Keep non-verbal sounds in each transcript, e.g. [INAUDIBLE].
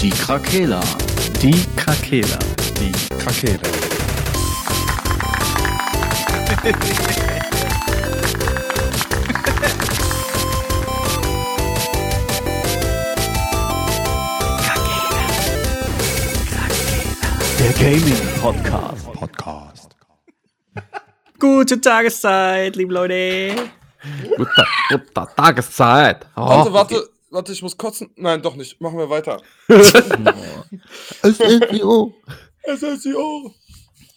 Die Krakela. Die Krakela. Die Krakela. Der Gaming Podcast. Podcast. Gute Tageszeit, liebe Leute. Gute, gute Tageszeit. Oh. Warte, warte, warte, ich muss kotzen. Nein, doch nicht. Machen wir weiter. [LAUGHS] SEO. SSIO.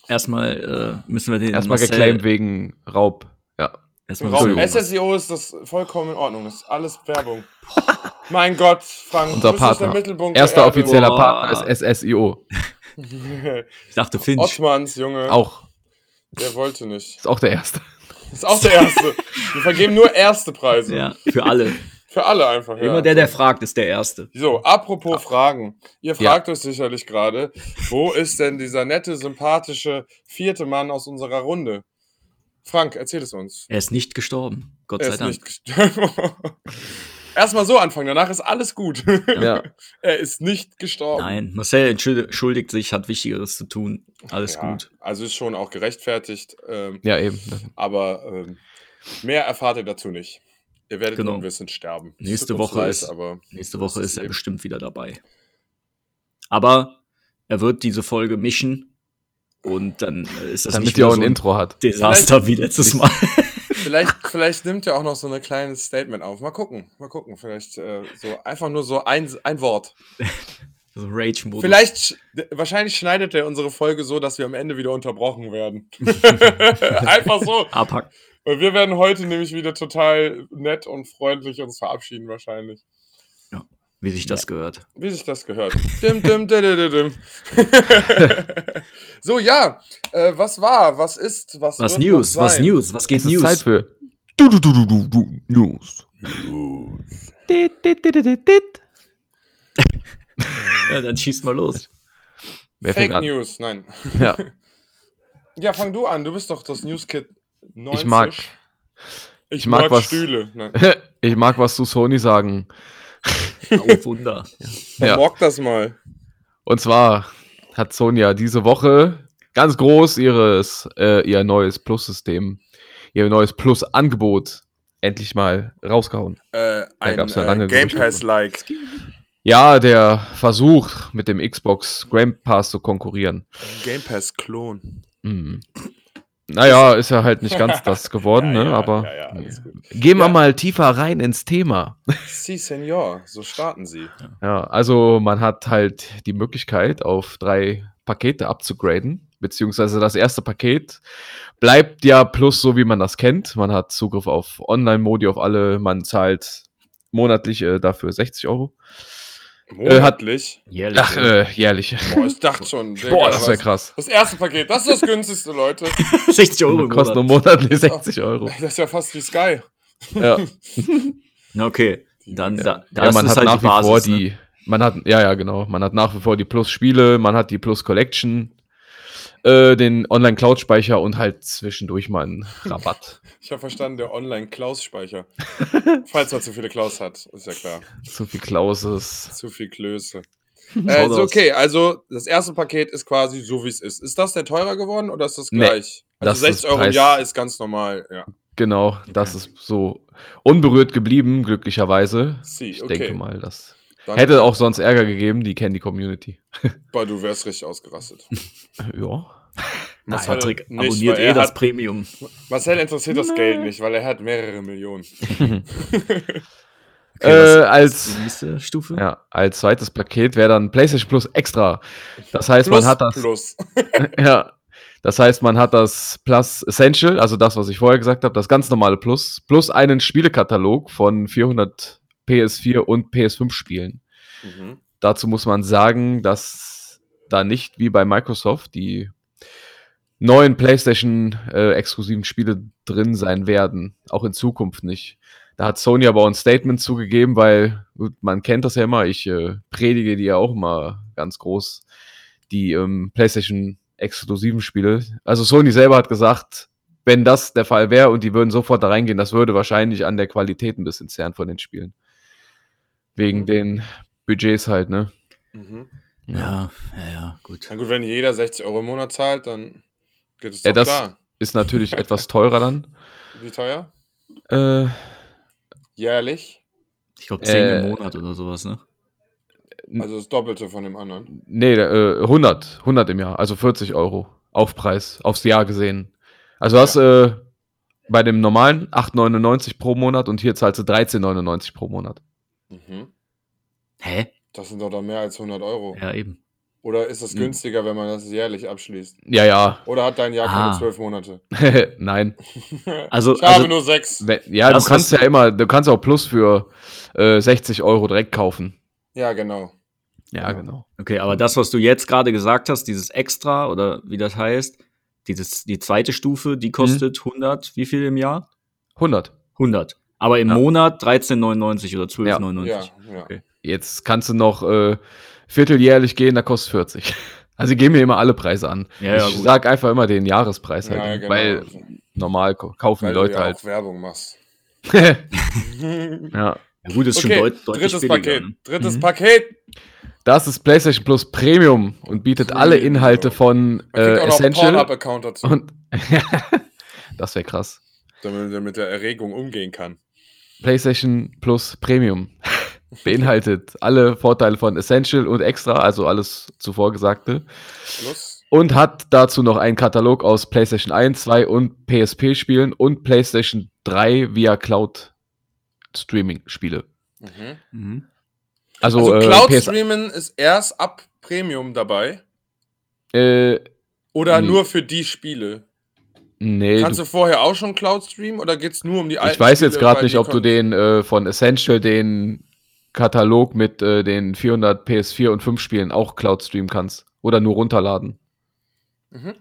Erstmal äh, müssen wir den Erstmal Marcel- geclaimed wegen Raub. Ja. Erstmal Entschuldigung. SSIO ist das vollkommen in Ordnung. Das ist alles Werbung. mein Gott, Frank. Unser Partner. Der Mittelpunkt der Erster offizieller Boah. Partner ist SSIO. [LAUGHS] Ich dachte Finch. Ottmans, Junge. Auch. Der wollte nicht. Ist auch der erste. Ist auch der Erste. Wir vergeben nur erste Preise. Ja, für alle. Für alle einfach. Ja. Immer der, der fragt, ist der Erste. So, apropos Fragen. Ihr fragt euch sicherlich gerade, wo ist denn dieser nette, sympathische vierte Mann aus unserer Runde? Frank, erzähl es uns. Er ist nicht gestorben. Gott Er sei ist Dank. nicht gestorben. [LAUGHS] Erstmal so anfangen, danach ist alles gut. [LAUGHS] Ja. er ist nicht gestorben. Nein, Marcel entschuld- entschuldigt sich, hat Wichtigeres zu tun. Alles Ja, gut. Also ist schon auch gerechtfertigt, ähm, Ja, eben. aber ähm, mehr erfahrt ihr dazu nicht. Ihr werdet Genau. unwissend sterben. Es Nächste Woche leid, ist- aber Nächste Woche ist er eben- bestimmt wieder dabei. Aber er wird diese Folge mischen und dann äh, ist das Damit nicht ihr auch so ein ein Intro hat. Desaster wie letztes Mal. [LAUGHS] Vielleicht, [LAUGHS] vielleicht nimmt er auch noch so ein kleines Statement auf. Mal gucken, mal gucken. Vielleicht äh, so einfach nur so ein, ein Wort. [LAUGHS] so Rage-Modus. Vielleicht, sch- wahrscheinlich schneidet er unsere Folge so, dass wir am Ende wieder unterbrochen werden. einfach so. abhacken. Weil wir werden heute nämlich wieder total nett und freundlich uns verabschieden wahrscheinlich. Wie sich das gehört. Wie sich das gehört. Dim, dim, dim, dim, dim. [LAUGHS] so, ja. Äh, was war? Was ist? Was, Was wird News? Was? News? Was geht Es ist News? Zeit für du, du, du, du, du, du, News. Dit, dit, dit, dit, dit. Ja, dann schießt mal los. Wer Fake? News, nein. Ja, [LAUGHS] Ja, fang du an. Du bist doch das Newskit 90. ich mag, ich mag mag, was- Stühle. Nein. [LAUGHS] ich mag was zu Sony sagen. Oh, Wunder. [LAUGHS] Ja. Mock das mal. Und zwar hat Sony ja diese Woche ganz groß ihres, äh, ihr neues Plus-System, ihr neues Plus-Angebot endlich mal rausgehauen. Äh, ein gab's ja äh, lange Game Gerüchte. Pass-like. Ja, der Versuch mit dem Xbox Game Pass zu konkurrieren. Game Pass-Klon. Mhm. Naja, ist ja halt nicht ganz das [LAUGHS] geworden, Ja, ne? ja, aber ja, gehen wir mal tiefer rein ins Thema. [LAUGHS] Si, Senor. So starten sie. Ja, also man hat halt die Möglichkeit, auf drei Pakete abzugraden, beziehungsweise das erste Paket bleibt ja plus so, wie man das kennt. Man hat Zugriff auf Online-Modi, auf alle, man zahlt monatlich äh, dafür 60 Euro. Äh, hat- Monatlich. Jährlich. Ach, äh, jährlich. Boah, ich dachte schon. [LAUGHS] Digga, Boah, das wäre krass. Das erste Paket, das ist das günstigste, Leute. [LAUGHS] 60 Euro im Kostet nur Monat. monatlich 60 Euro. [LAUGHS] Das ist ja fast wie Sky. Ja, Okay, dann da, da ja man hat halt nach die wie vor Basis, ne? die, man hat, ja, ja, genau, man hat nach wie vor die Plus-Spiele, man hat die Plus-Collection, äh, den Online-Cloud-Speicher und halt zwischendurch mal einen Rabatt. [LAUGHS] Ich habe verstanden, der Online-Klaus-Speicher. [LAUGHS] Falls man zu viele Klaus hat, ist ja klar. Zu viel Klauses. Zu viel Klöße. [LAUGHS] Äh, aus. okay, also das erste Paket ist quasi so, wie es ist. Ist das denn teurer geworden oder ist das Nee, gleich? das also 60 ist Euro im Jahr ist ganz normal, ja. Genau, das ist so unberührt geblieben, glücklicherweise. Sie, Ich okay. denke mal, das Dann- hätte auch sonst Ärger gegeben, die kennen die Community. [LAUGHS] Boah, du wärst richtig ausgerastet. Ja. Marcel Patrick nicht, abonniert eh er das hat- Premium. Marcel interessiert das Geld nicht, weil er hat mehrere Millionen. [LAUGHS] Okay, Äh, als- die nächste Stufe? Ja, als zweites Paket wäre dann PlayStation Plus extra. Das heißt, man hat das. Plus. [LAUGHS] Ja. Das heißt, man hat das Plus Essential, also das, was ich vorher gesagt habe, das ganz normale Plus, plus einen Spielekatalog von 400 PS4 und PS5 Spielen. Mhm. Dazu muss man sagen, dass da nicht wie bei Microsoft die neuen PlayStation äh, Spiele drin sein werden, auch in Zukunft nicht. Da hat Sony aber auch ein Statement zugegeben, weil man kennt das ja immer, ich äh, predige die ja auch immer ganz groß, die ähm, PlayStation exklusiven Spiele. Also Sony selber hat gesagt, wenn das der Fall wäre und die würden sofort da reingehen, das würde wahrscheinlich an der Qualität ein bisschen zerren von den Spielen. Wegen Mhm. den Budgets halt, ne? Mhm. Ja, ja, ja, gut. Na gut, wenn jeder 60 Euro im Monat zahlt, dann geht es Ja, doch das klar. ist natürlich [LAUGHS] etwas teurer dann. Wie teuer? Äh, Jährlich? Ich glaube 10 Äh, im Monat oder sowas, ne? Also das Doppelte von dem anderen. nee, äh, 100, 100 im Jahr, also 40 Euro Aufpreis, aufs Jahr gesehen. Also du hast äh, bei dem normalen 8,99 pro Monat und hier zahlst du 13,99 pro Monat. Mhm. Hä? Das sind doch dann mehr als 100 Euro. Ja, eben. Oder ist es Hm. günstiger, wenn man das jährlich abschließt? Ja, ja. Oder hat dein Jahr keine Ah. zwölf Monate? [LAUGHS] Nein. [LAUGHS] Also, ich habe also nur sechs. Wenn- Ja, Das, du kannst ja immer, du kannst auch Plus für äh, 60 Euro direkt kaufen. Ja, genau. Ja, Ja. genau. okay, aber das, was du jetzt gerade gesagt hast, dieses Extra oder wie das heißt, dieses, die zweite Stufe, die kostet 100, wie viel im Jahr? 100. 100. Aber im Ja. Monat 13,99 oder 12,99. Ja, ja. Okay. Jetzt kannst du noch äh, vierteljährlich gehen, da kostet 40. [LAUGHS] Also, die geben mir immer alle Preise an. Ja, ja, ich gut. sag einfach immer den Jahrespreis halt, Ja, genau. weil normal kaufen Weil die Leute du ja halt. auch Werbung machst. [LAUGHS] ja. Ja, gut, ist schon okay, deut deutlich drittes billiger. Paket. Ne? Drittes Mhm. Paket. Das ist PlayStation Plus Premium und bietet alle Premium. Inhalte von Man äh, kriegt auch noch einen Essential. Und [LAUGHS] das wäre krass. damit er mit der Erregung umgehen kann. PlayStation Plus Premium beinhaltet alle Vorteile von Essential und Extra, also alles zuvor Gesagte. Plus. Und hat dazu noch einen Katalog aus PlayStation 1, 2 und PSP-Spielen und PlayStation 3 via Cloud Streaming-Spiele. Mhm. Mhm. Also, Also äh, Cloud PS Streamen ist erst ab Premium dabei. äh, Oder Nee. nur für die Spiele? Nee, Kannst du, du vorher auch schon Cloud streamen oder geht es nur um die alten ich weiß jetzt gerade nicht, ob du den äh, von Essential, den Katalog mit äh, den 400 PS4 und 5 Spielen auch Cloud streamen kannst. Oder nur runterladen. Mhm.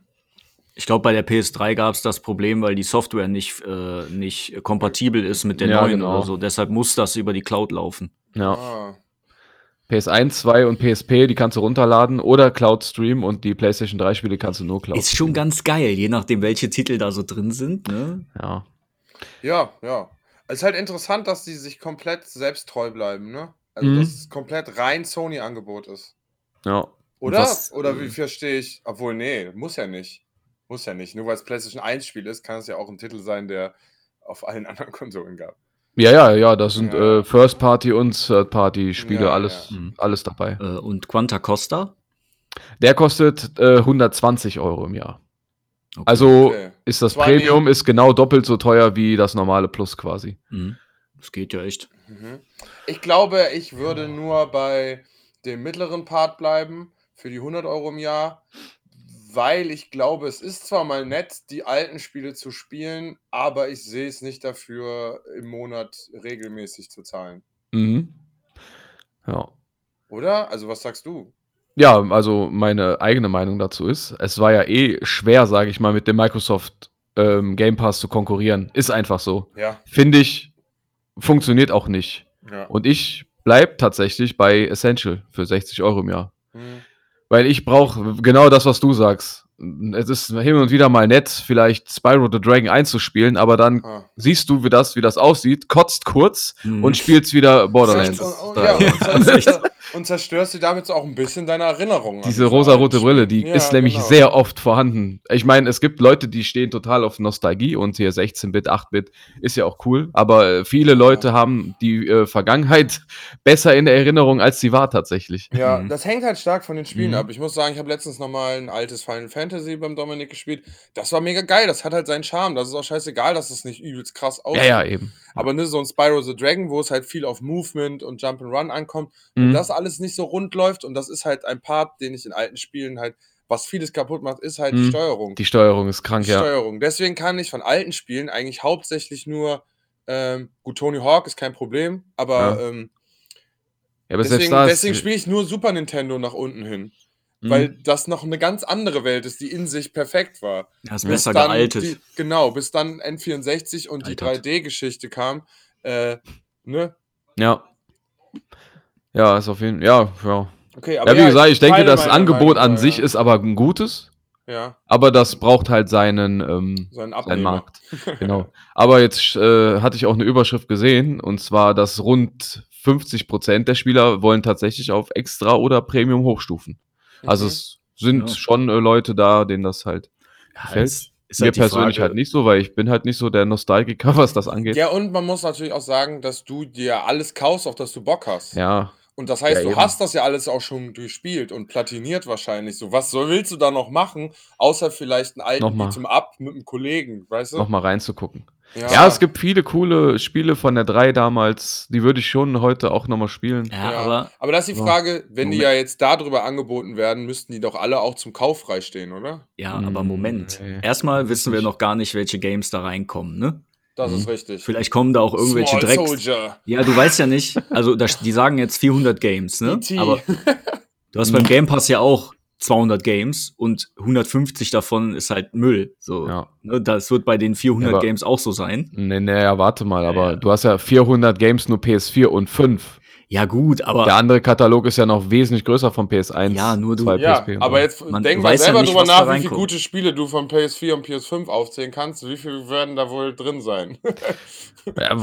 Ich glaube, bei der PS3 gab es das Problem, weil die Software nicht, äh, nicht kompatibel ist mit der Ja, neuen genau. oder so. Deshalb muss das über die Cloud laufen. Ja. Ah. PS1, 2 und PSP, die kannst du runterladen oder Cloud streamen und die PlayStation 3 Spiele kannst du nur Cloud Ist schon ganz geil, je nachdem, welche Titel da so drin sind. Ne? Ja. Ja, ja. Es ist halt interessant, dass die sich komplett selbst treu bleiben, ne? Also, Mhm. dass es komplett rein Sony-Angebot ist. Ja. Oder? was, Oder wie verstehe ich? Obwohl, nee, muss ja nicht. Muss ja nicht. Nur weil es PlayStation 1-Spiel ist, kann es ja auch ein Titel sein, der auf allen [LAUGHS] anderen Konsolen gab. Ja, ja, ja, das sind Ja. äh, First-Party und Third-Party-Spiele, Ja, alles, ja. alles dabei. Äh, und Quanta Costa? Der kostet äh, 120 Euro im Jahr. Okay. Also Okay. ist das Zwar Premium ist genau doppelt so teuer wie das normale Plus quasi. Mhm. Das geht ja echt. Mhm. Ich glaube, ich würde nur bei dem mittleren Part bleiben für die 100 Euro im Jahr, weil ich glaube, es ist zwar mal nett, die alten Spiele zu spielen, aber ich sehe es nicht dafür, im Monat regelmäßig zu zahlen. Mhm. Ja. Oder? Also, was sagst du? Ja, also meine eigene Meinung dazu ist, es war ja eh schwer, sage ich mal, mit dem Microsoft ähm, Game Pass zu konkurrieren. Ist einfach so. Ja. Finde ich, funktioniert auch nicht. ja. Und ich bleib tatsächlich bei Essential für 60 Euro im Jahr. Hm. Weil ich brauche genau das, was du sagst. Es ist hin und wieder mal nett, vielleicht Spyro the Dragon einzuspielen, aber dann Ah. siehst du, wie das, wie das aussieht, kotzt kurz Mhm. und spielst wieder Borderlands. Und, und, 3. ja, und, Ja, [LAUGHS] zerstörst, und zerstörst dir damit so auch ein bisschen deine Erinnerungen. an Diese rosarote Brille, die Ja, ist nämlich genau. sehr oft vorhanden. Ich meine, es gibt Leute, die stehen total auf Nostalgie und hier 16-Bit, 8-Bit ist ja auch cool, aber äh, viele Leute haben die äh, Vergangenheit [LAUGHS] besser in Erinnerung, als sie war tatsächlich. Ja, Mhm. das hängt halt stark von den Spielen Mhm. ab. Ich muss sagen, ich habe letztens nochmal ein altes Final Fantasy beim Dominik gespielt. Das war mega geil. Das hat halt seinen Charme. Das ist auch scheißegal, dass es nicht übelst krass aussieht. Ja, ja, eben. Aber ne, so ein Spyro the Dragon, wo es halt viel auf Movement und Jump'n'Run ankommt, Mhm. wenn das alles nicht so rund läuft und das ist halt ein Part, den ich in alten Spielen halt, was vieles kaputt macht, ist halt die Mhm. Steuerung. Die Steuerung ist krank, Die ja. Steuerung. Deswegen kann ich von alten Spielen eigentlich hauptsächlich nur, ähm, gut, Tony Hawk ist kein Problem, aber Ja. ähm, ja aber deswegen, deswegen spiele ich nur Super Nintendo nach unten hin. Mhm. Weil das noch eine ganz andere Welt ist, die in sich perfekt war. Ja, ist Bis besser dann gealtet. Die, genau, bis dann N64 und die Altert. 3D-Geschichte kam. Äh, ne? Ja. Ja, ist auf jeden Fall. Ja, ja. Okay, Ja, wie gesagt, ich denke, das Angebot Meinung, an ja, sich ist aber ein gutes, Ja, aber das braucht halt seinen, ähm, so ein seinen. Markt. [LAUGHS] Genau. Aber jetzt äh, hatte ich auch eine Überschrift gesehen, und zwar, dass rund 50% der Spieler wollen tatsächlich auf Extra oder Premium hochstufen. Also Mhm. es sind Ja. schon äh, Leute da, denen das halt gefällt. es ist Mir halt persönlich Frage- halt nicht so, weil ich bin halt nicht so der Nostalgiker, [LAUGHS] was das angeht. Ja, und man muss natürlich auch sagen, dass du dir alles kaufst, auf das du Bock hast. Ja, Und das heißt, Ja, du eben. hast das ja alles auch schon durchspielt und platiniert wahrscheinlich so. Was soll, willst du da noch machen, außer vielleicht einen alten. Beat'em Up mit einem Kollegen, weißt du? nochmal reinzugucken. Ja. es gibt viele coole Spiele von der 3 damals, die würde ich schon heute auch nochmal spielen. Ja, Ja, aber aber das ist die Ja. Frage, wenn die Moment. ja jetzt darüber angeboten werden, müssten die doch alle auch zum Kauf freistehen, oder? ja, aber Mm, Moment. Erstmal wissen wir noch gar nicht, welche Games da reinkommen, ne? Das Mhm. ist richtig. Vielleicht kommen da auch irgendwelche Small Drecks. Soldier. Ja, du weißt ja nicht, also das, die sagen jetzt 400 Games, ne? E.T.. Aber [LAUGHS] du hast beim Game Pass ja auch 200 Games und 150 davon ist halt Müll. So, Ja. ne? Das wird bei den 400 Aber- Games auch so sein. Nee, nee, ja, warte mal, aber Ja. du hast ja 400 Games nur PS4 und 5. Ja, gut, aber Der andere Katalog ist ja noch wesentlich größer von PS1. Ja, nur du- 2 Ja, PSP aber jetzt Man denk mal weiß ja selber nicht, drüber nach, wie viele gute Spiele du von PS4 und PS5 aufzählen kannst. Wie viele werden da wohl drin sein? [LAUGHS] Ja,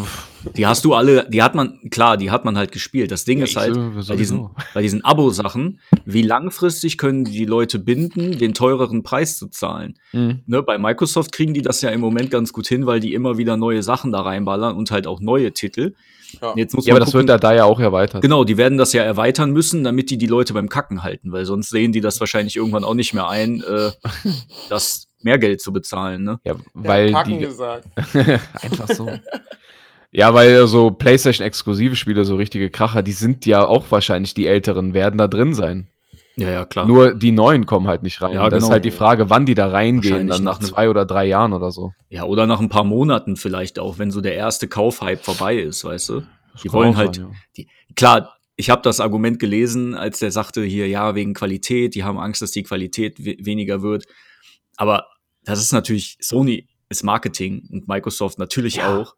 die hast du alle, die hat man, klar, die hat man halt gespielt. Das Ding ist ich halt, bei diesen, bei diesen Abo-Sachen, wie langfristig können die Leute binden, den teureren Preis zu zahlen? Mhm. Ne, bei Microsoft kriegen die das ja im Moment ganz gut hin, weil die immer wieder neue Sachen da reinballern und halt auch neue Titel. Ja. Jetzt muss Ja, aber das gucken, wird ja da ja auch erweitert. Genau, die werden das ja erweitern müssen, damit die die Leute beim Kacken halten, weil sonst sehen die das wahrscheinlich irgendwann auch nicht mehr ein, äh, [LAUGHS] das mehr Geld zu bezahlen. Ne? Ja, weil Kacken die gesagt. [LAUGHS] einfach so. [LAUGHS] Ja, weil so PlayStation-exklusive Spiele, so richtige Kracher, die sind ja auch wahrscheinlich die älteren, werden da drin sein. Ja, ja, klar. Nur die neuen kommen halt nicht rein. Ja, das ist genau. halt die Frage, wann die da reingehen, dann nach zwei oder drei Jahren oder so. ja, oder nach ein paar Monaten vielleicht auch, wenn so der erste Kaufhype vorbei ist, weißt du? Die kann wollen halt, sein, ja. die, klar, ich habe das Argument gelesen, als der sagte hier, ja, wegen Qualität, die haben Angst, dass die Qualität we weniger wird. Aber das ist natürlich, Sony ist Marketing und Microsoft natürlich Ja. auch.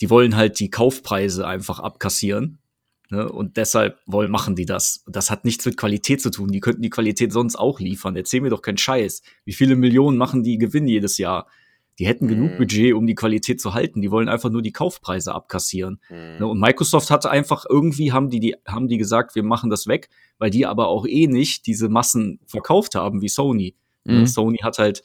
Die wollen halt die Kaufpreise einfach abkassieren. Ne? Und deshalb wollen, machen die das. Das hat nichts mit Qualität zu tun. Die könnten die Qualität sonst auch liefern. Erzähl mir doch keinen Scheiß. Wie viele Millionen machen die Gewinn jedes Jahr? Die hätten genug Mhm. Budget, um die Qualität zu halten. Die wollen einfach nur die Kaufpreise abkassieren. Hm. Ne, und Microsoft hatte einfach irgendwie haben die, die haben die gesagt, wir machen das weg, weil die aber auch eh nicht diese Massen verkauft haben wie Sony. Ne, Mhm. Sony hat halt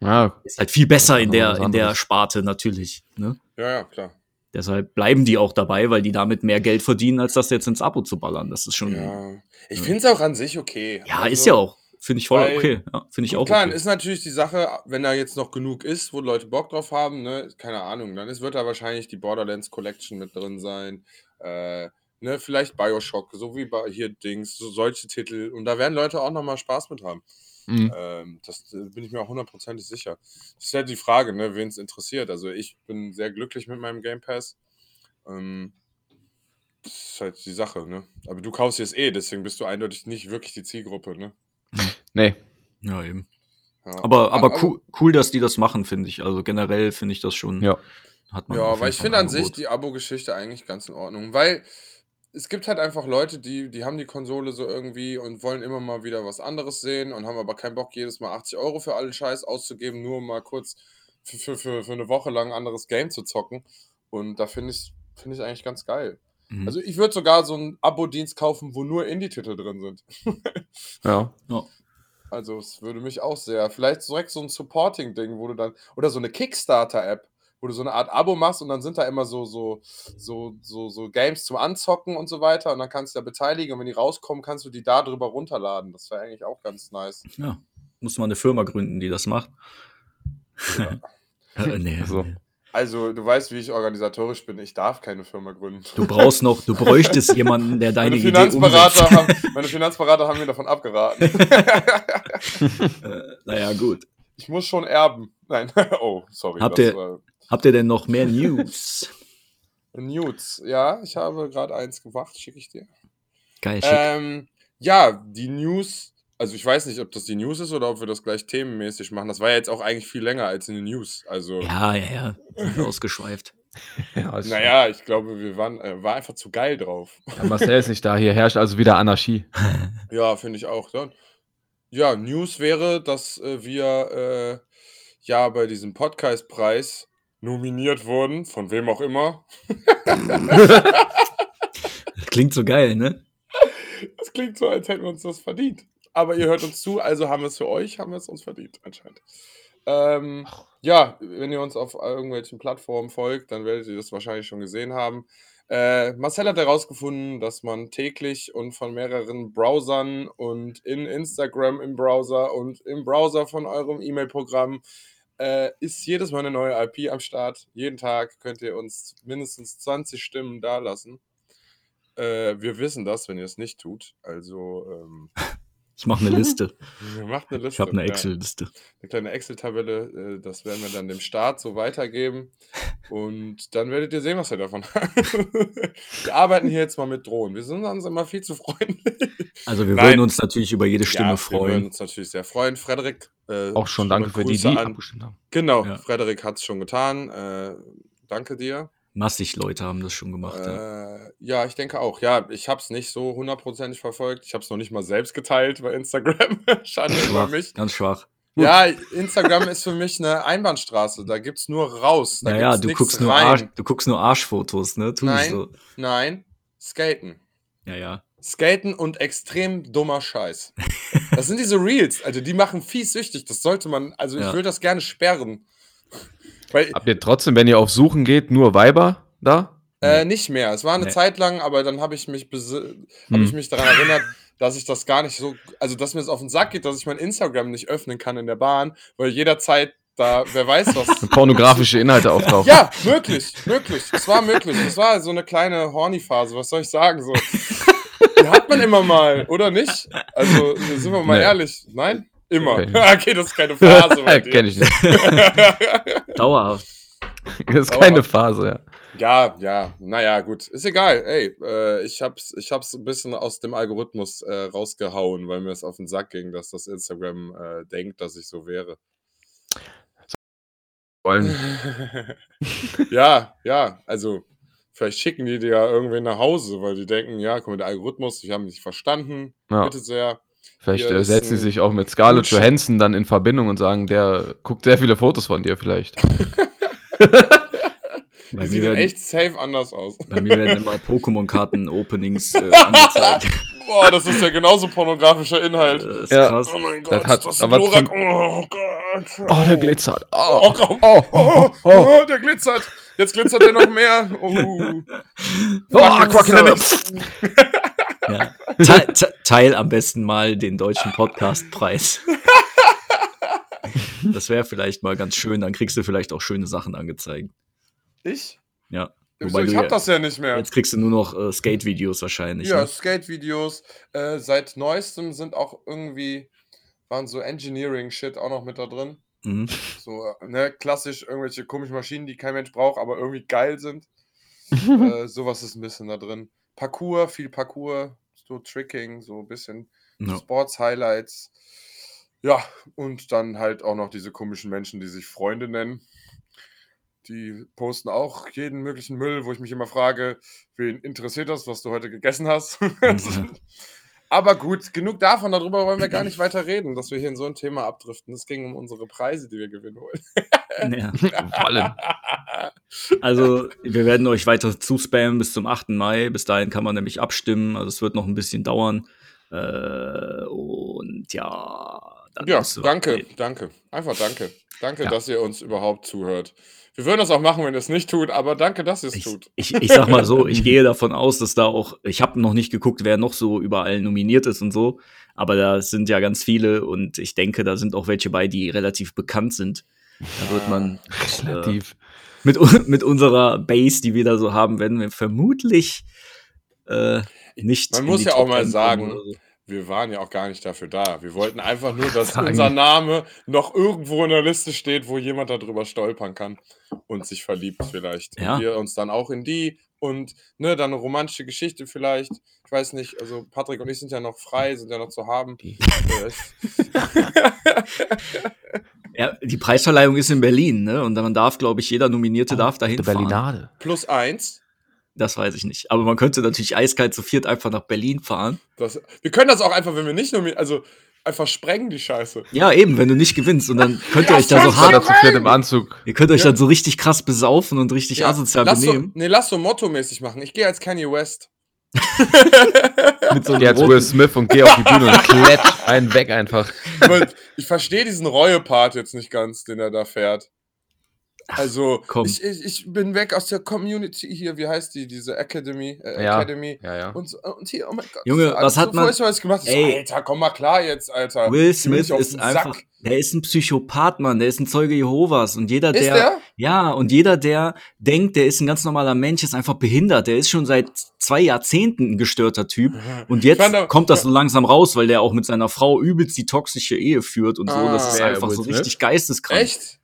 Ja, ist halt viel besser in der in der. Sparte natürlich. Ne? Ja, ja, klar. Deshalb bleiben die auch dabei, weil die damit mehr Geld verdienen, als das jetzt ins Abo zu ballern. Das ist schon ja, Ja. Ich finde es auch an sich okay. ist Also, ja auch finde ich voll weil- okay. Ja, finde ich auch klar, okay. ist natürlich die Sache, wenn da jetzt noch genug ist, wo Leute Bock drauf haben, ne, keine Ahnung, dann ist, wird da wahrscheinlich die Borderlands Collection mit drin sein. Äh, ne, vielleicht Bioshock, so wie bei hier Dings, so solche Titel. Und da werden Leute auch nochmal Spaß mit haben. Mhm. Ähm, das äh, bin ich mir auch hundertprozentig sicher. Das ist halt die Frage, ne, wen es interessiert. Also ich bin sehr glücklich mit meinem Game Pass. Ähm, das ist halt die Sache, ne? Aber du kaufst es eh, deswegen bist du eindeutig nicht wirklich die Zielgruppe, ne? [LAUGHS] nee. Ja, eben. Ja. Aber, aber Aber- cool, cool, dass die das machen, finde ich. Also generell finde ich das schon. Ja. Hat man Ja, weil ich finde an sich die Abo-Geschichte eigentlich ganz in Ordnung, weil es gibt halt einfach Leute, die, die haben die Konsole so irgendwie und wollen immer mal wieder was anderes sehen und haben aber keinen Bock, jedes Mal 80 Euro für allen Scheiß auszugeben, nur um mal kurz für, für, für, für eine Woche lang ein anderes Game zu zocken. Und da finde ich finde ich eigentlich ganz geil. Mhm. Also ich würde sogar so einen Abo-Dienst kaufen, wo nur Indie-Titel drin sind. [LAUGHS] Ja. ja. Also es würde mich auch sehr, vielleicht direkt so ein Supporting-Ding, wo du dann, oder so eine Kickstarter-App, wo du so eine Art Abo machst und dann sind da immer so, so, so, so, so Games zum Anzocken und so weiter und dann kannst du da beteiligen und wenn die rauskommen, kannst du die da drüber runterladen. Das wäre eigentlich auch ganz nice. Ja, muss man eine Firma gründen, die das macht. [LAUGHS] äh, nee, So. nee. Also du weißt, wie ich organisatorisch bin, ich darf keine Firma gründen. Du brauchst noch, du bräuchtest jemanden, der deine meine, Idee Finanzberater umsetzt. haben, meine Finanzberater haben mir davon abgeraten. [LAUGHS] äh, naja, gut. ich muss schon erben. Nein, [LAUGHS] oh, sorry. Habt das ihr- war- Habt ihr denn noch mehr News? Nudes, ja, ich habe gerade eins gemacht, schicke ich dir. Geil, schick. Ähm, ja, die News, also ich weiß nicht, ob das die News ist oder ob wir das gleich themenmäßig machen. Das war ja jetzt auch eigentlich viel länger als in den News. Also, ja, ja, ja. Ausgeschweift. [LAUGHS] ja naja, ich glaube, wir waren äh, war einfach zu geil drauf. Ja, Marcel ist nicht da, hier herrscht also wieder Anarchie. [LAUGHS] Ja, finde ich auch. Ja. ja, News wäre, dass äh, wir äh, ja bei diesem Podcastpreis nominiert wurden, von wem auch immer. [LAUGHS] Klingt so geil, ne? Das klingt so, als hätten wir uns das verdient. Aber ihr hört uns zu, also haben wir es für euch, haben wir es uns verdient, anscheinend. Ähm, ja, wenn ihr uns auf irgendwelchen Plattformen folgt, dann werdet ihr das wahrscheinlich schon gesehen haben. Äh, Marcel hat herausgefunden, dass man täglich und von mehreren Browsern und in Instagram im Browser und im Browser von eurem E-Mail-Programm äh, ist jedes Mal eine neue IP am Start. Jeden Tag könnt ihr uns mindestens 20 Stimmen dalassen. Äh, wir wissen das, wenn ihr es nicht tut. Also ähm, [LAUGHS] Ich mache eine Liste. [LAUGHS] macht eine Liste. Ich habe eine. Excel-Liste. Eine kleine Excel-Tabelle, äh, das werden wir dann dem Staat so weitergeben. Und dann werdet ihr sehen, was wir davon [LAUGHS] haben. wir arbeiten hier jetzt mal mit Drohnen. Wir sind uns immer viel zu freundlich. Also wir Nein. würden uns natürlich über jede Stimme ja, Wir würden freuen. uns natürlich sehr freuen. Frederik. Äh, Auch schon danke für die, die an. abgestimmt haben. Genau, Ja. Frederik hat es schon getan. Äh, danke dir. Massig Leute haben das schon gemacht. ja. Äh, ja, ich denke auch. Ja, ich habe es nicht so hundertprozentig verfolgt. Ich habe es noch nicht mal selbst geteilt bei Instagram. [LAUGHS] Schande über mich. ganz schwach. Ja, Instagram ist für mich eine Einbahnstraße. Da gibt's nur raus. Da Naja, du guckst, nur rein. Arsch, du guckst nur Arschfotos, ne? Tu Nein. so. Nein, Skaten. Ja, ja. Skaten und extrem dummer Scheiß. Das sind diese Reels, also die machen fies süchtig. Das sollte man, also ich Ja. will das gerne sperren. Weil, Habt ihr trotzdem, wenn ihr auf Suchen geht, nur Weiber da? äh, nicht mehr. Es war eine Nee. Zeit lang, aber dann habe ich mich Hm. habe ich mich daran erinnert, dass ich das gar nicht so, also dass mir es auf den Sack geht, dass ich mein Instagram nicht öffnen kann in der Bahn, weil jederzeit da, wer weiß was. [LAUGHS] Pornografische Inhalte auftauchen. Ja, möglich, möglich. Es war möglich. Es war so eine kleine Horny-Phase, was soll ich sagen? So. [LAUGHS] Die hat man immer mal, oder nicht? Also, sind wir mal Nee. ehrlich. Nein? Immer. Okay. [LAUGHS] Okay, das ist keine Phase. [LAUGHS] Kenn ich nicht. [LAUGHS] Dauerhaft. Das ist keine Phase, ja. Ja, ja, naja, gut. Ist egal. Ey, äh, ich hab's, ich hab's ein bisschen aus dem Algorithmus äh, rausgehauen, weil mir es auf den Sack ging, dass das Instagram äh, denkt, dass ich so wäre. Wollen. ja, ja, also vielleicht schicken die dir ja irgendwen nach Hause, weil die denken, ja, mal, der Algorithmus, die haben mich verstanden, Ja. bitte sehr. Vielleicht äh, ist setzen sie sich auch mit Scarlett. Johansson dann in Verbindung und sagen, der guckt sehr viele Fotos von dir vielleicht. [LAUGHS] [LAUGHS] Bei mir, sieht werden, echt safe anders aus. bei mir werden immer Pokémon-Karten-Openings [LAUGHS] äh, angezeigt. Boah, das ist ja genauso pornografischer Inhalt. Das ist Ja. krass. Oh mein Gott, Das hat- das ist aber Glorak. zum- Oh Gott. Oh, der glitzert. Oh, Oh, oh, Oh, oh, oh. oh, der glitzert. Jetzt glitzert er noch mehr. Oh. Oh, Quack in der. Ja. [LAUGHS] Te te teil am besten mal den deutschen Podcastpreis. [LAUGHS] Das wäre vielleicht mal ganz schön, dann kriegst du vielleicht auch schöne Sachen angezeigt. Ich? Ja. Wobei Ich hab ja- das ja nicht mehr. Jetzt kriegst du nur noch äh, Skate-Videos wahrscheinlich. Ja, Ne? Skate-Videos. Äh, seit neuestem sind auch irgendwie, waren so Engineering-Shit auch noch mit da drin. Mhm. So, äh, ne, klassisch irgendwelche komischen Maschinen, die kein Mensch braucht, aber irgendwie geil sind. [LAUGHS] äh, sowas ist ein bisschen da drin. Parcours, viel Parcours, so Tricking, so ein bisschen Ja. Sports-Highlights. Ja, und dann halt auch noch diese komischen Menschen, die sich Freunde nennen. Die posten auch jeden möglichen Müll, wo ich mich immer frage, wen interessiert das, was du heute gegessen hast? [LAUGHS] [LAUGHS] Aber gut, genug davon, darüber wollen wir gar nicht weiter reden, dass wir hier in so ein Thema abdriften. Es ging um unsere Preise, die wir gewinnen wollen. [LAUGHS] Ja. Wollen. Also, wir werden euch weiter zuspammen bis zum 8. Mai. Bis dahin kann man nämlich abstimmen. Also, es wird noch ein bisschen dauern. Äh, und ja. Ja, danke, danke. Einfach danke. Danke, Ja. dass ihr uns überhaupt zuhört. Wir würden das auch machen, wenn ihr es nicht tut, aber danke, dass ihr es tut. ich, ich sag mal so, [LAUGHS] ich gehe davon aus, dass da auch, ich habe noch nicht geguckt, wer noch so überall nominiert ist und so, aber da sind ja ganz viele und ich denke, da sind auch welche bei, die relativ bekannt sind. Da wird man äh, Relativ. mit, un- mit unserer Base, die wir da so haben, werden wir vermutlich äh, nicht. Man in muss die ja auch Top mal 10 kommen sagen, so. Wir waren ja auch gar nicht dafür da. Wir wollten einfach nur, dass Sagen. unser Name noch irgendwo in der Liste steht, wo jemand darüber stolpern kann und sich verliebt vielleicht. Ja. Und wir uns dann auch in die und ne, dann eine romantische Geschichte vielleicht. Ich weiß nicht, also Patrick und ich sind ja noch frei, sind ja noch zu haben. Die- [LAUGHS] Ja, die Preisverleihung ist in Berlin, ne? Und man darf, glaube ich, jeder Nominierte darf dahin fahren. Berlinade. plus eins. Das weiß ich nicht. Aber man könnte natürlich eiskalt zu viert einfach nach Berlin fahren. Das, wir können das auch einfach, wenn wir nicht nominieren, also einfach sprengen die Scheiße. Ja, eben, wenn du nicht gewinnst. Und dann könnt ihr euch da so hart, da zu viert im Anzug. ihr könnt euch Ja. dann so richtig krass besaufen und richtig asozial lass so, benehmen. nee, lass so mottomäßig machen. Ich gehe als Kanye West. [LAUGHS] Mit so einem als Will Smith und geh auf die Bühne und klatsch [LAUGHS] einen weg einfach. Ich verstehe diesen Reue-Part jetzt nicht ganz, den er da fährt. Also, komm. ich, ich, ich bin weg aus der Community hier, wie heißt die, diese Academy? Äh, Ja. Academy. Ja, ja. Und, so- und hier, oh mein Gott. Junge, alles was hat so man- was gemacht. Ey. Alter, komm mal klar jetzt, Alter. Will Smith ist einfach, Sack. der ist ein Psychopath, Mann, der ist ein Zeuge Jehovas und jeder, Ist der, der? ja, und jeder, der denkt, der ist ein ganz normaler Mensch, ist einfach behindert. Der ist schon seit zwei Jahrzehnten ein gestörter Typ und jetzt fand kommt das so langsam raus, weil der auch mit seiner Frau übelst die toxische Ehe führt und so. Ah. das ist einfach so richtig geisteskrank. Echt?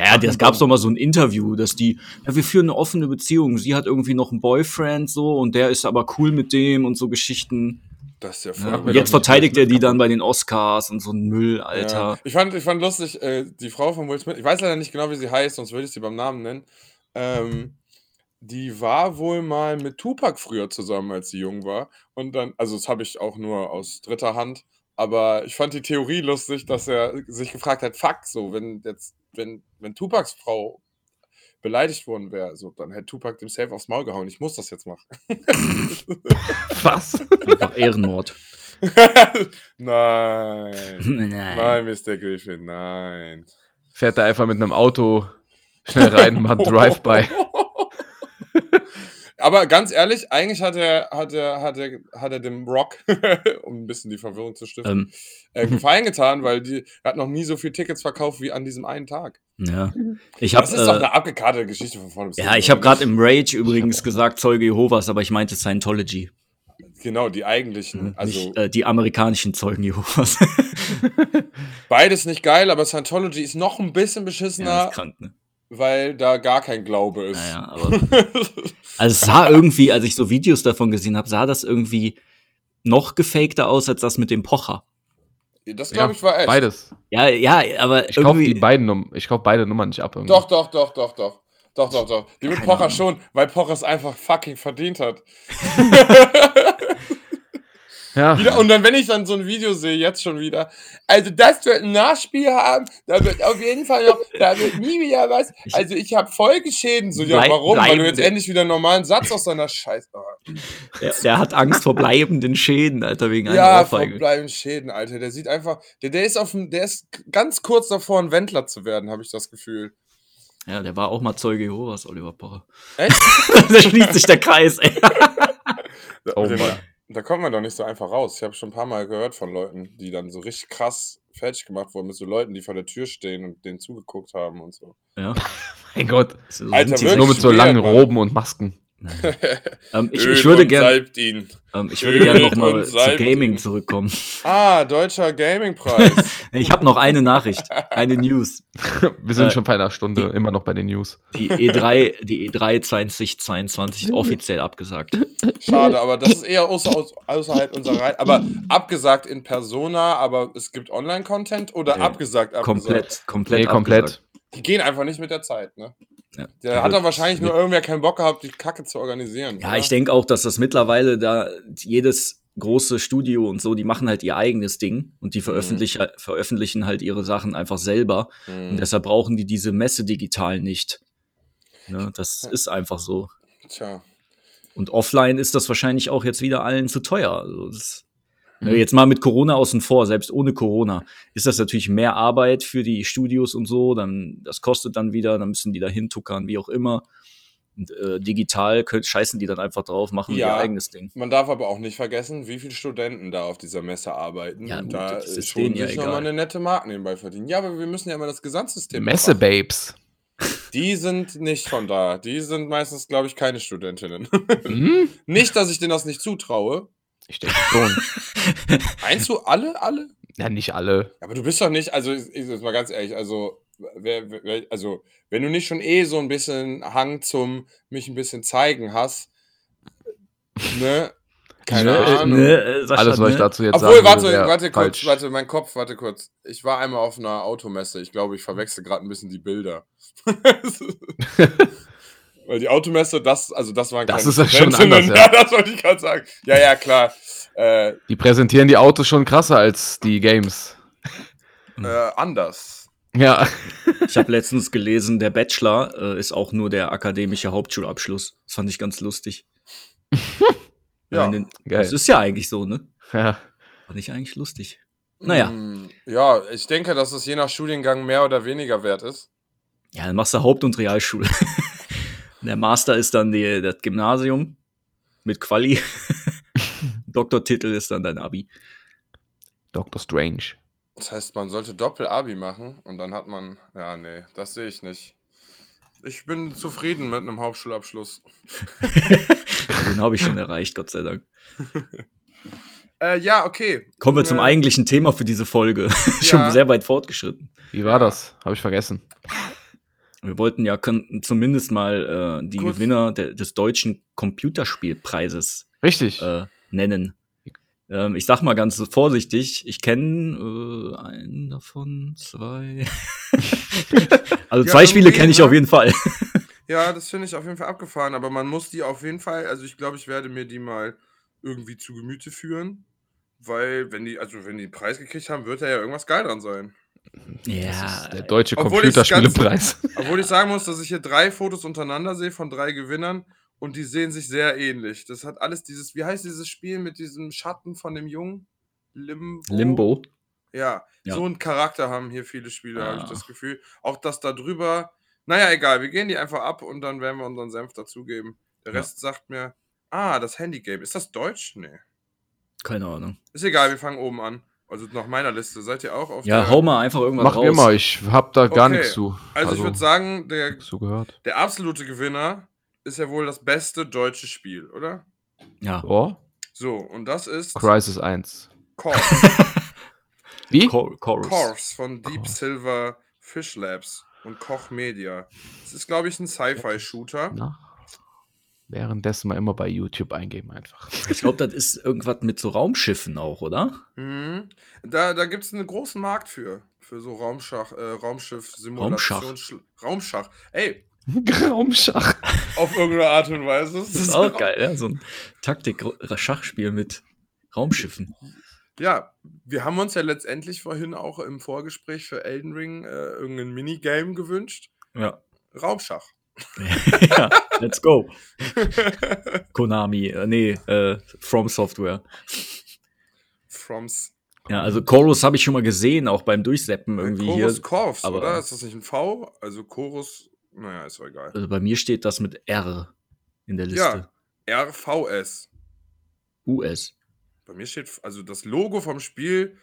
Ja, ja, das gab's doch mal so ein Interview, dass die, ja, wir führen eine offene Beziehung. Sie hat irgendwie noch einen Boyfriend so und der ist aber cool mit dem und so Geschichten. Das ist ja Ja, voll. mir jetzt verteidigt er die dann bei den Oscars und so ein Müll, Alter. Ja. Ich, fand, ich fand lustig, äh, die Frau von Will Smith, ich weiß leider nicht genau, wie sie heißt, sonst würde ich sie beim Namen nennen. Ähm, die war wohl mal mit Tupac früher zusammen, als sie jung war. Und dann, also das habe ich auch nur aus dritter Hand, aber ich fand die Theorie lustig, dass er sich gefragt hat, fuck, so, wenn jetzt, wenn, wenn Tupacs Frau beleidigt worden wäre, so, dann hätte Tupac dem Safe aufs Maul gehauen. Ich muss das jetzt machen. [LAUGHS] Was? Einfach Ehrenmord. [LAUGHS] [LAUGHS] nein. Nein. Nein, Mr. Griffin, nein. Fährt er einfach mit einem Auto schnell rein, macht Drive-by. Aber ganz ehrlich, eigentlich hat er, hat er, hat er, hat er dem Rock, [LAUGHS] um ein bisschen die Verwirrung zu stiften, Ähm, äh, Gefallen getan, weil die, er hat noch nie so viele Tickets verkauft wie an diesem einen Tag. ja. Ich hab, Das ist doch äh, eine abgekartete Geschichte von vorne bis ja, ich habe gerade im Rage übrigens gesagt Zeuge Jehovas, aber ich meinte Scientology. Genau, die eigentlichen. Also nicht, äh, die amerikanischen Zeugen Jehovas. [LAUGHS] beides nicht geil, aber Scientology ist noch ein bisschen ja, beschissener, ist krank, ne? weil da gar kein Glaube ist. Naja, [LAUGHS] aber. Also es sah irgendwie, als ich so Videos davon gesehen habe, sah das irgendwie noch gefakter aus als das mit dem Pocher. das glaube Ja, ich war echt. Beides. Ja, ja, aber Ich kaufe irgendwie. die beiden Num ich kauf beide Nummern nicht ab. irgendwie. Doch, doch, doch, doch, doch. Doch, doch, doch. Die mit Keine Pocher Ahnung. schon, weil Pocher es einfach fucking verdient hat. [LAUGHS] [LAUGHS] Ja. Wieder, und dann, wenn ich dann so ein Video sehe, jetzt schon wieder, also das wird ein Nachspiel haben, da wird auf jeden Fall noch, da wird nie wieder was. Also ich habe Folgeschäden. So, ja, warum? Weil du jetzt endlich wieder einen normalen Satz aus deiner Scheiße. Der, der hat Angst vor bleibenden Schäden, Alter, wegen einer Ja, Ohrfeige. verbleiben Schäden, Alter. Der sieht einfach, der, der ist auf dem, der ist ganz kurz davor, ein Wendler zu werden, habe ich das Gefühl. Ja, der war auch mal Zeuge Jehovas, Oliver Pocher. Echt? [LAUGHS] da schließt sich der Kreis, ey. Oh Mann. Da kommt man doch nicht so einfach raus. Ich habe schon ein paar Mal gehört von Leuten, die dann so richtig krass fertig gemacht wurden mit so Leuten, die vor der Tür stehen und denen zugeguckt haben und so. Ja. [LAUGHS] Mein Gott. So Alter, wirklich? Nur mit so langen Mann. Roben und Masken. [LAUGHS] Ähm, ich, ich würde gerne ähm, ich würde gerne noch mal und zu Gaming ihn. zurückkommen. [LAUGHS] Ah, deutscher Gaming-Preis. [LAUGHS] Ich habe noch eine Nachricht, eine News. Wir sind Äh, schon bei einer Stunde immer noch bei den News. Die E E3, die E3 2022 ist offiziell abgesagt. Schade, aber das ist eher außer, außerhalb unserer Reihe. Aber abgesagt in Persona, aber es gibt Online-Content oder Ja, abgesagt, abgesagt? Komplett, komplett. Nee, komplett. abgesagt. Die gehen einfach nicht mit der Zeit, ne? Ja. Der hat doch wahrscheinlich nur irgendwer keinen Bock gehabt, die Kacke zu organisieren. Ja, oder? ich denke auch, dass das mittlerweile da jedes große Studio und so, die machen halt ihr eigenes Ding und die veröffentlichen, veröffentlichen halt ihre Sachen einfach selber. Hm. Und deshalb brauchen die diese Messe digital nicht. Ne, das ist einfach so. Tja. Und offline ist das wahrscheinlich auch jetzt wieder allen zu teuer. Also das, Mhm. Jetzt mal mit Corona außen vor, selbst ohne Corona, ist das natürlich mehr Arbeit für die Studios und so. Dann, das kostet dann wieder, dann müssen die da hintuckern, wie auch immer. Und äh, digital könnt, scheißen die dann einfach drauf, machen Ja. ihr eigenes Ding. Man darf aber auch nicht vergessen, wie viele Studenten da auf dieser Messe arbeiten. Ja, und gut, da das ist schon ja sich nochmal eine nette Mark nebenbei verdienen. Ja, aber wir müssen ja immer das Gesamtsystem. Messe-Babes. [LAUGHS] Die sind nicht von da. Die sind meistens, glaube ich, keine Studentinnen. [LAUGHS] Hm? nicht, dass ich denen das nicht zutraue. Ich denke schon. [LAUGHS] Meinst du alle, alle? Ja, nicht alle. Aber du bist doch nicht, also ich, ich jetzt mal ganz ehrlich, also, wer, wer, also wenn du nicht schon eh so ein bisschen Hang zum mich ein bisschen zeigen hast, ne? [LAUGHS] Keine Ne, äh, Ahnung. Ne, äh, Sascha, Alles, was ich ne? dazu jetzt Obwohl, sagen warte, wär warte kurz, falsch. warte, mein Kopf, warte kurz. Ich war einmal auf einer Automesse. Ich glaube, ich verwechsel gerade ein bisschen die Bilder. [LAUGHS] Weil die Automesse, das, also das waren Das keine ist ja schon anders, ja. ja. [LAUGHS] das wollte ich gerade sagen. Ja, ja, klar. Äh, Die präsentieren die Autos schon krasser als die Games. äh, anders. Ja. Ich habe letztens gelesen, der Bachelor äh, ist auch nur der akademische Hauptschulabschluss. Das fand ich ganz lustig. [LAUGHS] Ja. Geil. Das ist ja eigentlich so, ne? Ja. Fand ich eigentlich lustig. Naja. Mm, Ja, ich denke, dass es je nach Studiengang mehr oder weniger wert ist. Ja, dann machst du Haupt- und Realschule. [LAUGHS] Der Master ist dann die, das Gymnasium mit Quali. [LAUGHS] Doktortitel ist dann dein Abi. Dr. Strange. Das heißt, man sollte Doppel-Abi machen und dann hat man. Ja, nee, das sehe ich nicht. Ich bin zufrieden mit einem Hauptschulabschluss. [LAUGHS] Den habe ich schon erreicht, Gott sei Dank. [LAUGHS] Äh, ja, okay. Kommen wir zum Äh, eigentlichen Thema für diese Folge. schon Ja. sehr weit fortgeschritten. Wie war das? Habe ich vergessen. Wir wollten ja könnten zumindest mal äh, die Kurz- Gewinner de des deutschen Computerspielpreises Richtig. äh, nennen. Ähm, ich sag mal ganz vorsichtig, ich kenne äh, einen davon, zwei. [LAUGHS] also Ja, zwei Spiele kenne ich ne? auf jeden Fall. Ja, das finde ich auf jeden Fall abgefahren, aber man muss die auf jeden Fall, also ich glaube, ich werde mir die mal irgendwie zu Gemüte führen, weil wenn die, also wenn die einen Preis gekriegt haben, wird da ja irgendwas geil dran sein. Ja, Der deutsche Computerspielepreis. [LAUGHS] Obwohl ich sagen muss, dass ich hier drei Fotos untereinander sehe von drei Gewinnern und die sehen sich sehr ähnlich. Das hat alles dieses, wie heißt dieses Spiel mit diesem Schatten von dem Jungen? Limbo. Limbo. Ja, Ja. so einen Charakter haben hier viele Spiele, habe ich Ah. das Gefühl. Auch das da drüber. Naja, egal, wir gehen die einfach ab und dann werden wir unseren Senf dazugeben. Der Ja. Rest sagt mir, ah, das Handygame. Ist das Deutsch? Nee. Keine Ahnung. Ist egal, wir fangen oben an. Also nach meiner Liste. Seid ihr auch auf Ja, der. hau mal einfach irgendwas Mach raus. immer, ich hab da gar Okay. nichts zu. Also, ich würde sagen, der, So gehört. der absolute Gewinner ist ja wohl das beste deutsche Spiel, oder? Ja. Oh, So, und das ist Crisis 1. Corps. [LAUGHS] Wie? Chorus. Corps von Deep Corps. Silver Fish Labs und Koch Media. Das ist, glaube ich, ein Sci-Fi-Shooter. Währenddessen mal immer bei YouTube eingeben einfach. Ich glaube, das ist irgendwas mit so Raumschiffen auch, oder? Mhm. Da, da gibt es einen großen Markt für. Für so Raumschach, äh, Raumschiff-Simulation. Schl- Raumschach. Ey, [LAUGHS] Raumschach. auf irgendeine Art und Weise. Das ist auch geil, ja? So ein Taktik-Schachspiel mit Raumschiffen. Ja, wir haben uns ja letztendlich vorhin auch im Vorgespräch für Elden Ring äh, irgendein Minigame gewünscht. Ja. Raumschach. [LAUGHS] ja, let's go. Konami, äh, nee, äh, From Software. Froms. Ja, also Chorus habe ich schon mal gesehen, auch beim Durchseppen irgendwie Chorus hier. Corps, aber- oder? Ist das nicht ein V? Also Chorus, naja, ist doch egal. Also bei mir steht das mit R in der Liste. RVS. US. Bei mir steht, also das Logo vom Spiel,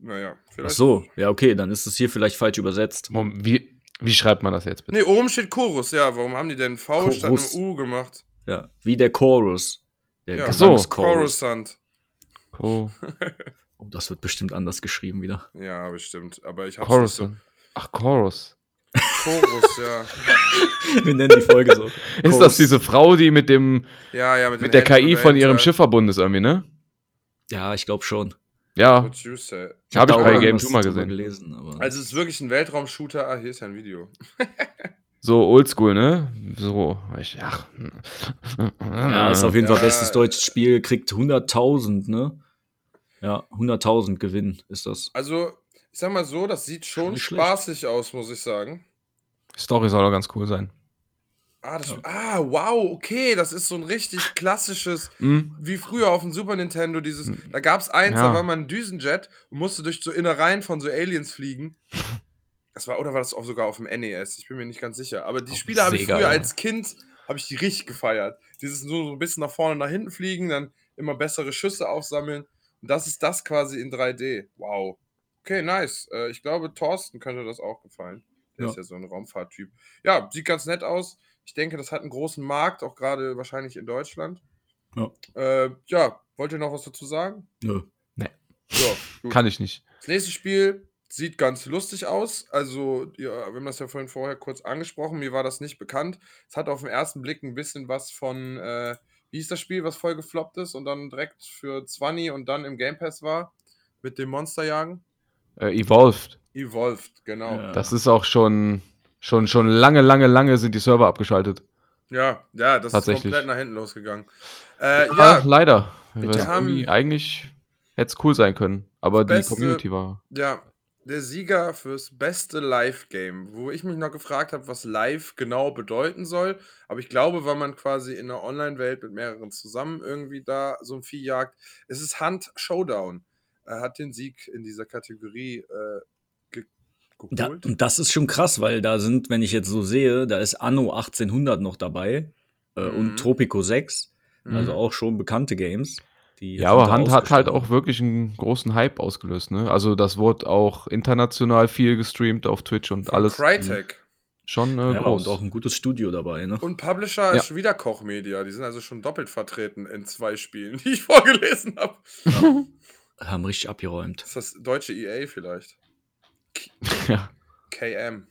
naja, Ach vielleicht. so, ja, okay, dann ist es hier vielleicht falsch übersetzt. Mom- Wie, wie schreibt man das jetzt bitte? Nee, oben steht Chorus, ja. Warum haben die denn V statt Chorus. einem U gemacht? Ja, wie der Chorus. Der Ja. Ach so. Coruscant. Co Oh, das wird bestimmt anders geschrieben wieder. Ja, bestimmt. Aber ich hab's Chorus. nicht Ach, Chorus. so. Chorus, ja. [LAUGHS] Wir nennen die Folge so. Ist das diese Frau, die mit dem Ja, ja, mit, mit der KI von ihrem. Schiff verbunden ist irgendwie, ne? Ja, ich glaube schon. Ja, What you say. habe ich bei Game irgendwas 2 mal gesehen. gelesen. Aber Also es ist wirklich ein Weltraumshooter. Ah, hier ist ja ein Video. [LAUGHS] So oldschool, ne? So, ich, ach. ja, ist auf jeden Fall Ja. bestes deutsches Spiel, kriegt 100.000, ne? Ja, 100.000 Gewinn ist das. Also, ich sag mal so, das sieht schon spaßig aus, muss ich sagen. Story soll doch ganz cool sein. Ah, das, ah, wow, okay, das ist so ein richtig klassisches, Hm? wie früher auf dem Super Nintendo, dieses, da gab es eins, Ja. da war man ein Düsenjet und musste durch so Innereien von so Aliens fliegen. Das war, oder war das auch sogar auf dem NES? Ich bin mir nicht ganz sicher. Aber die Auf Spiele habe ich früher ja. als Kind, habe ich die richtig gefeiert. Dieses nur so ein bisschen nach vorne, nach hinten fliegen, dann immer bessere Schüsse aufsammeln. Und das ist das quasi in 3D. Wow. Okay, nice. Äh, ich glaube, Thorsten könnte das auch gefallen. Der Ja. ist ja so ein Raumfahrttyp. Ja, sieht ganz nett aus. Ich denke, das hat einen großen Markt, auch gerade wahrscheinlich in Deutschland. Ja. Äh, ja, wollt ihr noch was dazu sagen? Nö. So, gut. Kann ich nicht. Das nächste Spiel sieht ganz lustig aus. Also, ja, wir haben das ja vorhin vorher kurz angesprochen. Mir war das nicht bekannt. Es hat auf den ersten Blick ein bisschen was von, äh, wie hieß das Spiel, was voll gefloppt ist und dann direkt für 20 und dann im Game Pass war? Mit dem Monsterjagen? Äh, Evolved. Evolved, genau. Ja. Das ist auch schon, schon, schon lange, lange, lange sind die Server abgeschaltet. Ja, ja, das ist komplett nach hinten losgegangen. Äh, Ja, ja, leider. Wir haben- eigentlich hätte es cool sein können. Aber die Beste- Community war. ja. der Sieger fürs beste Live-Game, wo ich mich noch gefragt habe, was live genau bedeuten soll. Aber ich glaube, weil man quasi in einer Online-Welt mit mehreren zusammen irgendwie da so ein Vieh jagt, es ist Hunt Showdown. Er hat den Sieg in dieser Kategorie äh, Da, und das ist schon krass, weil da sind, wenn ich jetzt so sehe, da ist Anno 1800 noch dabei äh, Mhm. und Tropico 6, also Mhm. auch schon bekannte Games. Die Ja, aber Hand hat halt auch wirklich einen großen Hype ausgelöst, ne? Also das wurde auch international viel gestreamt auf Twitch und Von alles. Crytek. Schon äh, ja, groß. und auch ein gutes Studio dabei, ne? Und Publisher Ja. ist wieder Koch Media. Die sind also schon doppelt vertreten in zwei Spielen, [LAUGHS] die ich vorgelesen habe. Haben richtig abgeräumt. Ist das deutsche EA vielleicht? Ja. KM.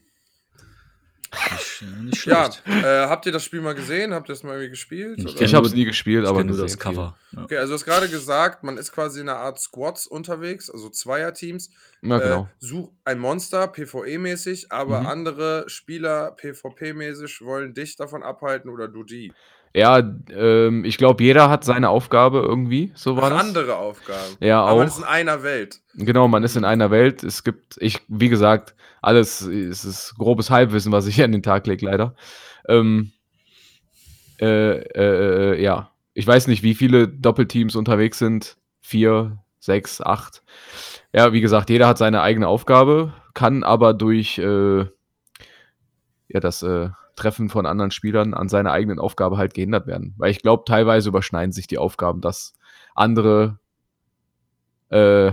Nicht, äh, nicht Ja, schlecht. äh, habt ihr das Spiel mal gesehen? Habt ihr es mal irgendwie gespielt? Ich Ich habe es nie gespielt, ich aber nur das Cover. Ja. Okay, also du hast gerade gesagt, man ist quasi in einer Art Squads unterwegs, also Zweierteams. Ja, genau. Äh, such ein Monster, PvE-mäßig, aber Mhm. andere Spieler, PvP-mäßig, wollen dich davon abhalten oder du die. Ja, ähm, ich glaube, jeder hat seine Aufgabe irgendwie, so war Ach, das. andere Aufgaben. Ja, aber man ist auch. in einer Welt. Genau, man ist in einer Welt. Es gibt, ich, wie gesagt, alles es ist grobes Halbwissen, was ich hier an den Tag lege, leider. Ähm, äh, äh, äh, ja, ich weiß nicht, wie viele Doppelteams unterwegs sind. Vier, sechs, acht. Ja, wie gesagt, jeder hat seine eigene Aufgabe, kann aber durch äh, ja, das äh, Treffen von anderen Spielern an seiner eigenen Aufgabe halt gehindert werden. Weil ich glaube, teilweise überschneiden sich die Aufgaben, dass andere äh,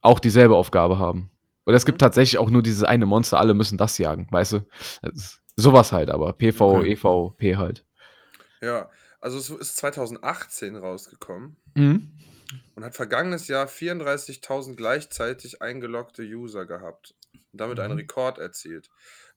auch dieselbe Aufgabe haben. Oder es gibt Mhm. tatsächlich auch nur dieses eine Monster, alle müssen das jagen, weißt du? Sowas halt, aber PV, Okay. EVP halt. Ja, also es ist 2018 rausgekommen Mhm. und hat vergangenes Jahr 34.000 gleichzeitig eingeloggte User gehabt und damit einen Mhm. Rekord erzielt.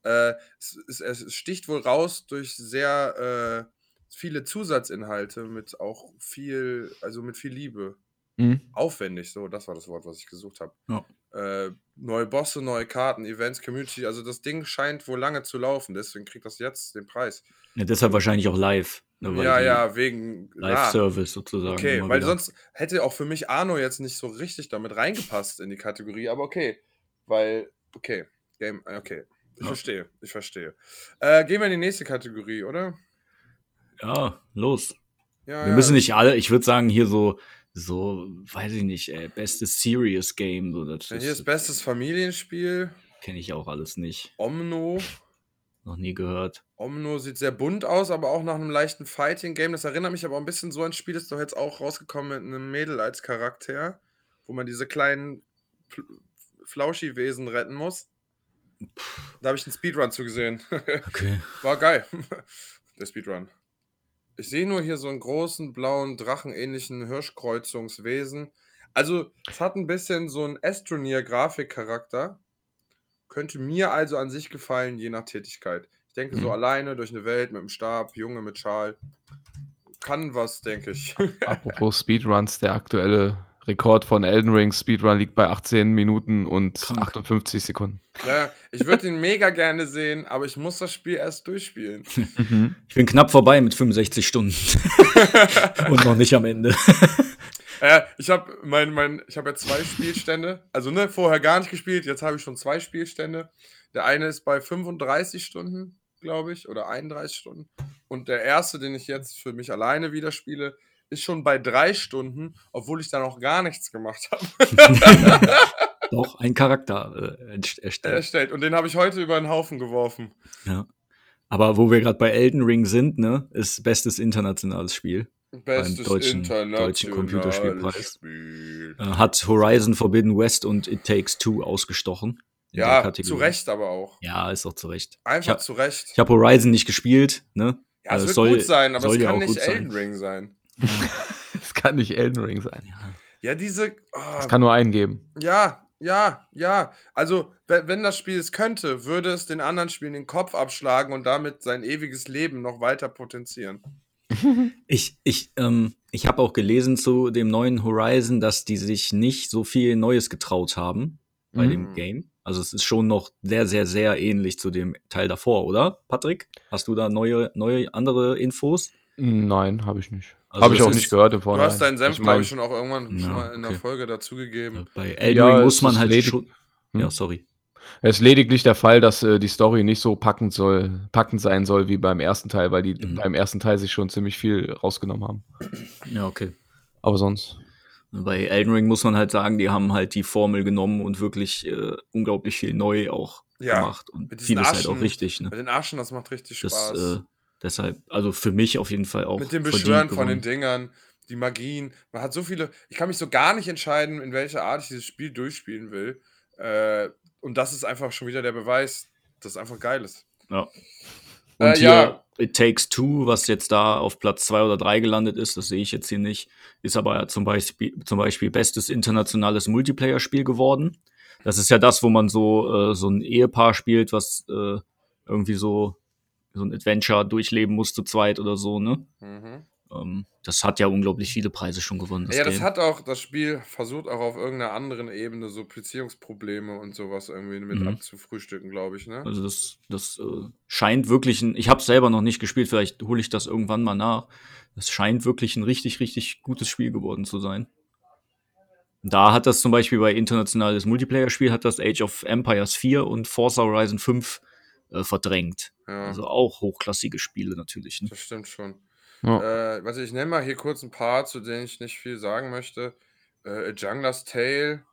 Äh, es, es, es sticht wohl raus durch sehr äh, viele Zusatzinhalte mit auch viel, also mit viel Liebe. Mhm. Aufwendig, so, das war das Wort, was ich gesucht habe. Ja. Äh, neue Bosse, neue Karten, Events, Community, also das Ding scheint wohl lange zu laufen, deswegen kriegt das jetzt den Preis. Ja, deshalb wahrscheinlich auch live. Ne, Ja, ja, wegen. Live-Service sozusagen. Okay, weil wieder. sonst hätte auch für mich Arno jetzt nicht so richtig damit reingepasst in die Kategorie, aber okay. Weil, okay, Game, okay. Ich Ja. verstehe, ich verstehe. Äh, gehen wir in die nächste Kategorie, oder? Ja, los. Ja, Wir müssen nicht alle, ich würde sagen, hier so, so, weiß ich nicht, ey, bestes Serious Game. So, das Ja, hier ist bestes Familienspiel. Kenne ich auch alles nicht. Omno. Noch nie gehört. Omno sieht sehr bunt aus, aber auch nach einem leichten Fighting-Game. Das erinnert mich aber auch ein bisschen so an ein Spiel, das ist doch jetzt auch rausgekommen mit einem Mädel als Charakter, wo man diese kleinen Fl Flauschi-Wesen retten muss. Da habe ich einen Speedrun zugesehen. [LAUGHS] Okay. War geil. [LAUGHS] Der Speedrun. Ich sehe nur hier so einen großen, blauen, drachenähnlichen Hirschkreuzungswesen. Also, es hat ein bisschen so einen Astroneer-Grafikcharakter. Könnte mir also an sich gefallen, je nach Tätigkeit. Ich denke, so Mhm. alleine durch eine Welt mit dem Stab, Junge mit Schal. Kann was, denke ich. Apropos Speedruns, der aktuelle Rekord von Elden Ring Speedrun liegt bei 18 Minuten und Krank. 58 Sekunden. ja, ich würde ihn mega gerne sehen, aber ich muss das Spiel erst durchspielen. [LAUGHS] Mhm. Ich bin knapp vorbei mit 65 Stunden. [LAUGHS] Und noch nicht am Ende. [LAUGHS] Ja, ich habe mein, mein, ich habe ja zwei Spielstände. Also ne, vorher gar nicht gespielt, jetzt habe ich schon zwei Spielstände. Der eine ist bei 35 Stunden, glaube ich, oder 31 Stunden. Und der erste, den ich jetzt für mich alleine wieder spiele, ist schon bei drei Stunden, obwohl ich da noch gar nichts gemacht habe. [LAUGHS] Doch, ein Charakter äh, erstellt. erstellt. Und den habe ich heute über den Haufen geworfen. Ja. Aber wo wir gerade bei Elden Ring sind, ne, ist bestes internationales Spiel. Bestes deutschen- internationales deutschen Computerspielpreis. Spiel. Äh, hat Horizon Forbidden West und It Takes Two ausgestochen. Ja, zu Recht aber auch. Ja, ist auch zu Recht. Ich Einfach habe zu Recht. hab Horizon nicht gespielt, ne? ja, es äh, wird soll- gut sein, aber es kann nicht. Elden Ring sein. [LAUGHS] Es kann nicht Elden Ring sein. Ja, diese. Es Oh, kann nur einen geben. ja, ja, ja. Also, wenn, wenn das Spiel es könnte, würde es den anderen Spielen den Kopf abschlagen und damit sein ewiges Leben noch weiter potenzieren. [LAUGHS] Ich, ich, ähm, ich habe auch gelesen zu dem neuen Horizon, dass die sich nicht so viel Neues getraut haben bei Mhm. dem Game. Also es ist schon noch sehr, sehr, sehr ähnlich zu dem Teil davor, oder? Patrick? Hast du da neue, neue andere Infos? Nein, habe ich nicht. Also habe ich das auch ist- nicht gehört im Du hast deinen Senf, Ich glaube ich, schon auch irgendwann Ja, schon mal in der okay. Folge dazugegeben. Bei Elden Ja, muss man halt ledig- schon. Hm. Ja, sorry. Es ist lediglich der Fall, dass äh, die Story nicht so packend soll, packend sein soll wie beim ersten Teil, weil die Mhm. beim ersten Teil sich schon ziemlich viel rausgenommen haben. Ja, okay. Aber sonst. Bei Elden Ring muss man halt sagen, die haben halt die Formel genommen und wirklich äh, unglaublich viel neu auch Ja, gemacht. Und vieles halt auch Arschen- richtig. Ne? Mit den Arschen, das macht richtig Das, Spaß. äh, deshalb, also für mich auf jeden Fall auch. Mit dem Beschwören von den. Dingern, die Magien. Man hat so viele. Ich kann mich so gar nicht entscheiden, in welcher Art ich dieses Spiel durchspielen will. Äh, und das ist einfach schon wieder der Beweis, dass es einfach geil ist. Ja. Äh, Und hier ja. It Takes Two, was jetzt da auf Platz zwei oder drei gelandet ist, das sehe ich jetzt hier nicht, ist aber zum Beispiel, zum Beispiel bestes internationales Multiplayer-Spiel geworden. Das ist ja das, wo man so, äh, so ein Ehepaar spielt, was äh, irgendwie so, so ein Adventure durchleben muss zu zweit oder so, ne? Mhm. Ähm, das hat ja unglaublich viele Preise schon gewonnen. Das ja, das Game. hat auch, das Spiel versucht auch auf irgendeiner anderen Ebene so Beziehungsprobleme und sowas irgendwie mit Mhm. abzufrühstücken, glaube ich, ne? Also das, das äh, scheint wirklich ein, ich habe selber noch nicht gespielt, vielleicht hole ich das irgendwann mal nach. Das scheint wirklich ein richtig, richtig gutes Spiel geworden zu sein. Da hat das zum Beispiel bei internationales Multiplayer-Spiel hat das Age of Empires 4 und Forza Horizon 5 äh, verdrängt. Ja, Also auch hochklassige Spiele natürlich. Ne? das stimmt schon. Ja. Äh, warte, ich nenne mal hier kurz ein paar, zu denen ich nicht viel sagen möchte. Äh, A Jungler's Tale,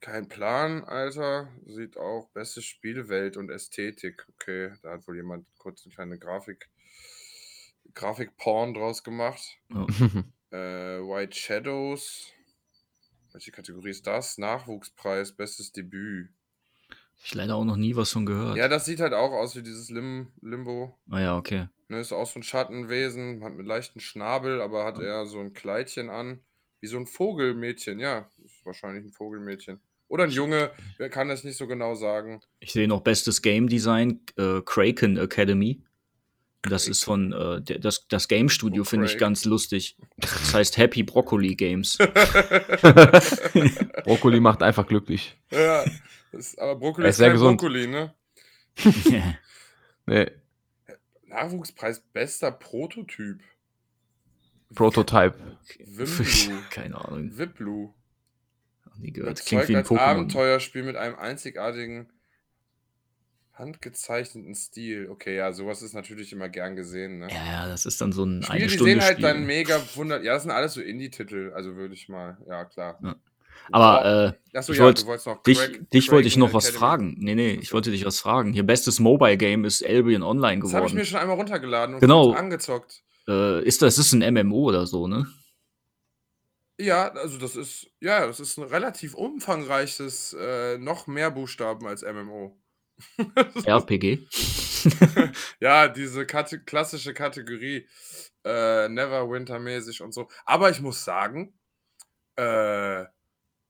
kein Plan, Alter. Sieht auch beste Spielwelt und Ästhetik. Okay, da hat wohl jemand kurz eine kleine Grafik, Grafik-Porn draus gemacht. Ja. [LAUGHS] Äh, White Shadows. Welche Kategorie ist das? Nachwuchspreis, bestes Debüt. Ich leider auch noch nie was von gehört. Ja, das sieht halt auch aus wie dieses Lim Limbo. Ah ja, okay. Ne, ist auch so ein Schattenwesen, hat mit leichten Schnabel, aber hat eher so ein Kleidchen an. Wie so ein Vogelmädchen, ja. Ist wahrscheinlich ein Vogelmädchen. Oder ein Junge, wer kann das nicht so genau sagen. Ich sehe noch bestes Game Design, äh, Kraken Academy. Das ist von, äh, das, das Game Studio Oh, finde ich ganz lustig. Das heißt Happy Broccoli Games. [LAUGHS] Brokkoli macht einfach glücklich. Ja, das, aber Brokkoli Er ist ist sehr gesund. Brokkoli, ne? Nee, Nachwuchspreis bester Prototyp. Prototype. Wimblu. [LAUGHS] Keine Ahnung. Nie gehört. Das klingt wie ein Pokémon. Abenteuerspiel mit einem einzigartigen handgezeichneten Stil. Okay, ja, sowas ist natürlich immer gern gesehen, ne? Ja, das ist dann so ein Spiele, eine die Stunde sehen halt Spiel. dann mega wunder. Ja, das sind alles so Indie-Titel, also würde ich mal. Ja, klar. Ja. Aber äh, Achso, ich ja, wollt- du wolltest noch dich, Crack- dich wollte ich noch was Academy. fragen. Nee, nee, ich wollte dich was fragen. Hier bestes Mobile Game ist Albion Online Das habe ich mir geworden. schon einmal runtergeladen und Genau. angezockt. Äh, ist das ist ein MMO oder so, ne? Ja, also das ist, ja, das ist ein relativ umfangreiches, äh, noch mehr Buchstaben als MMO. [LAUGHS] RPG. [LAUGHS] Ja, diese Kate klassische Kategorie, äh, Neverwinter-mäßig und so. Aber ich muss sagen, äh,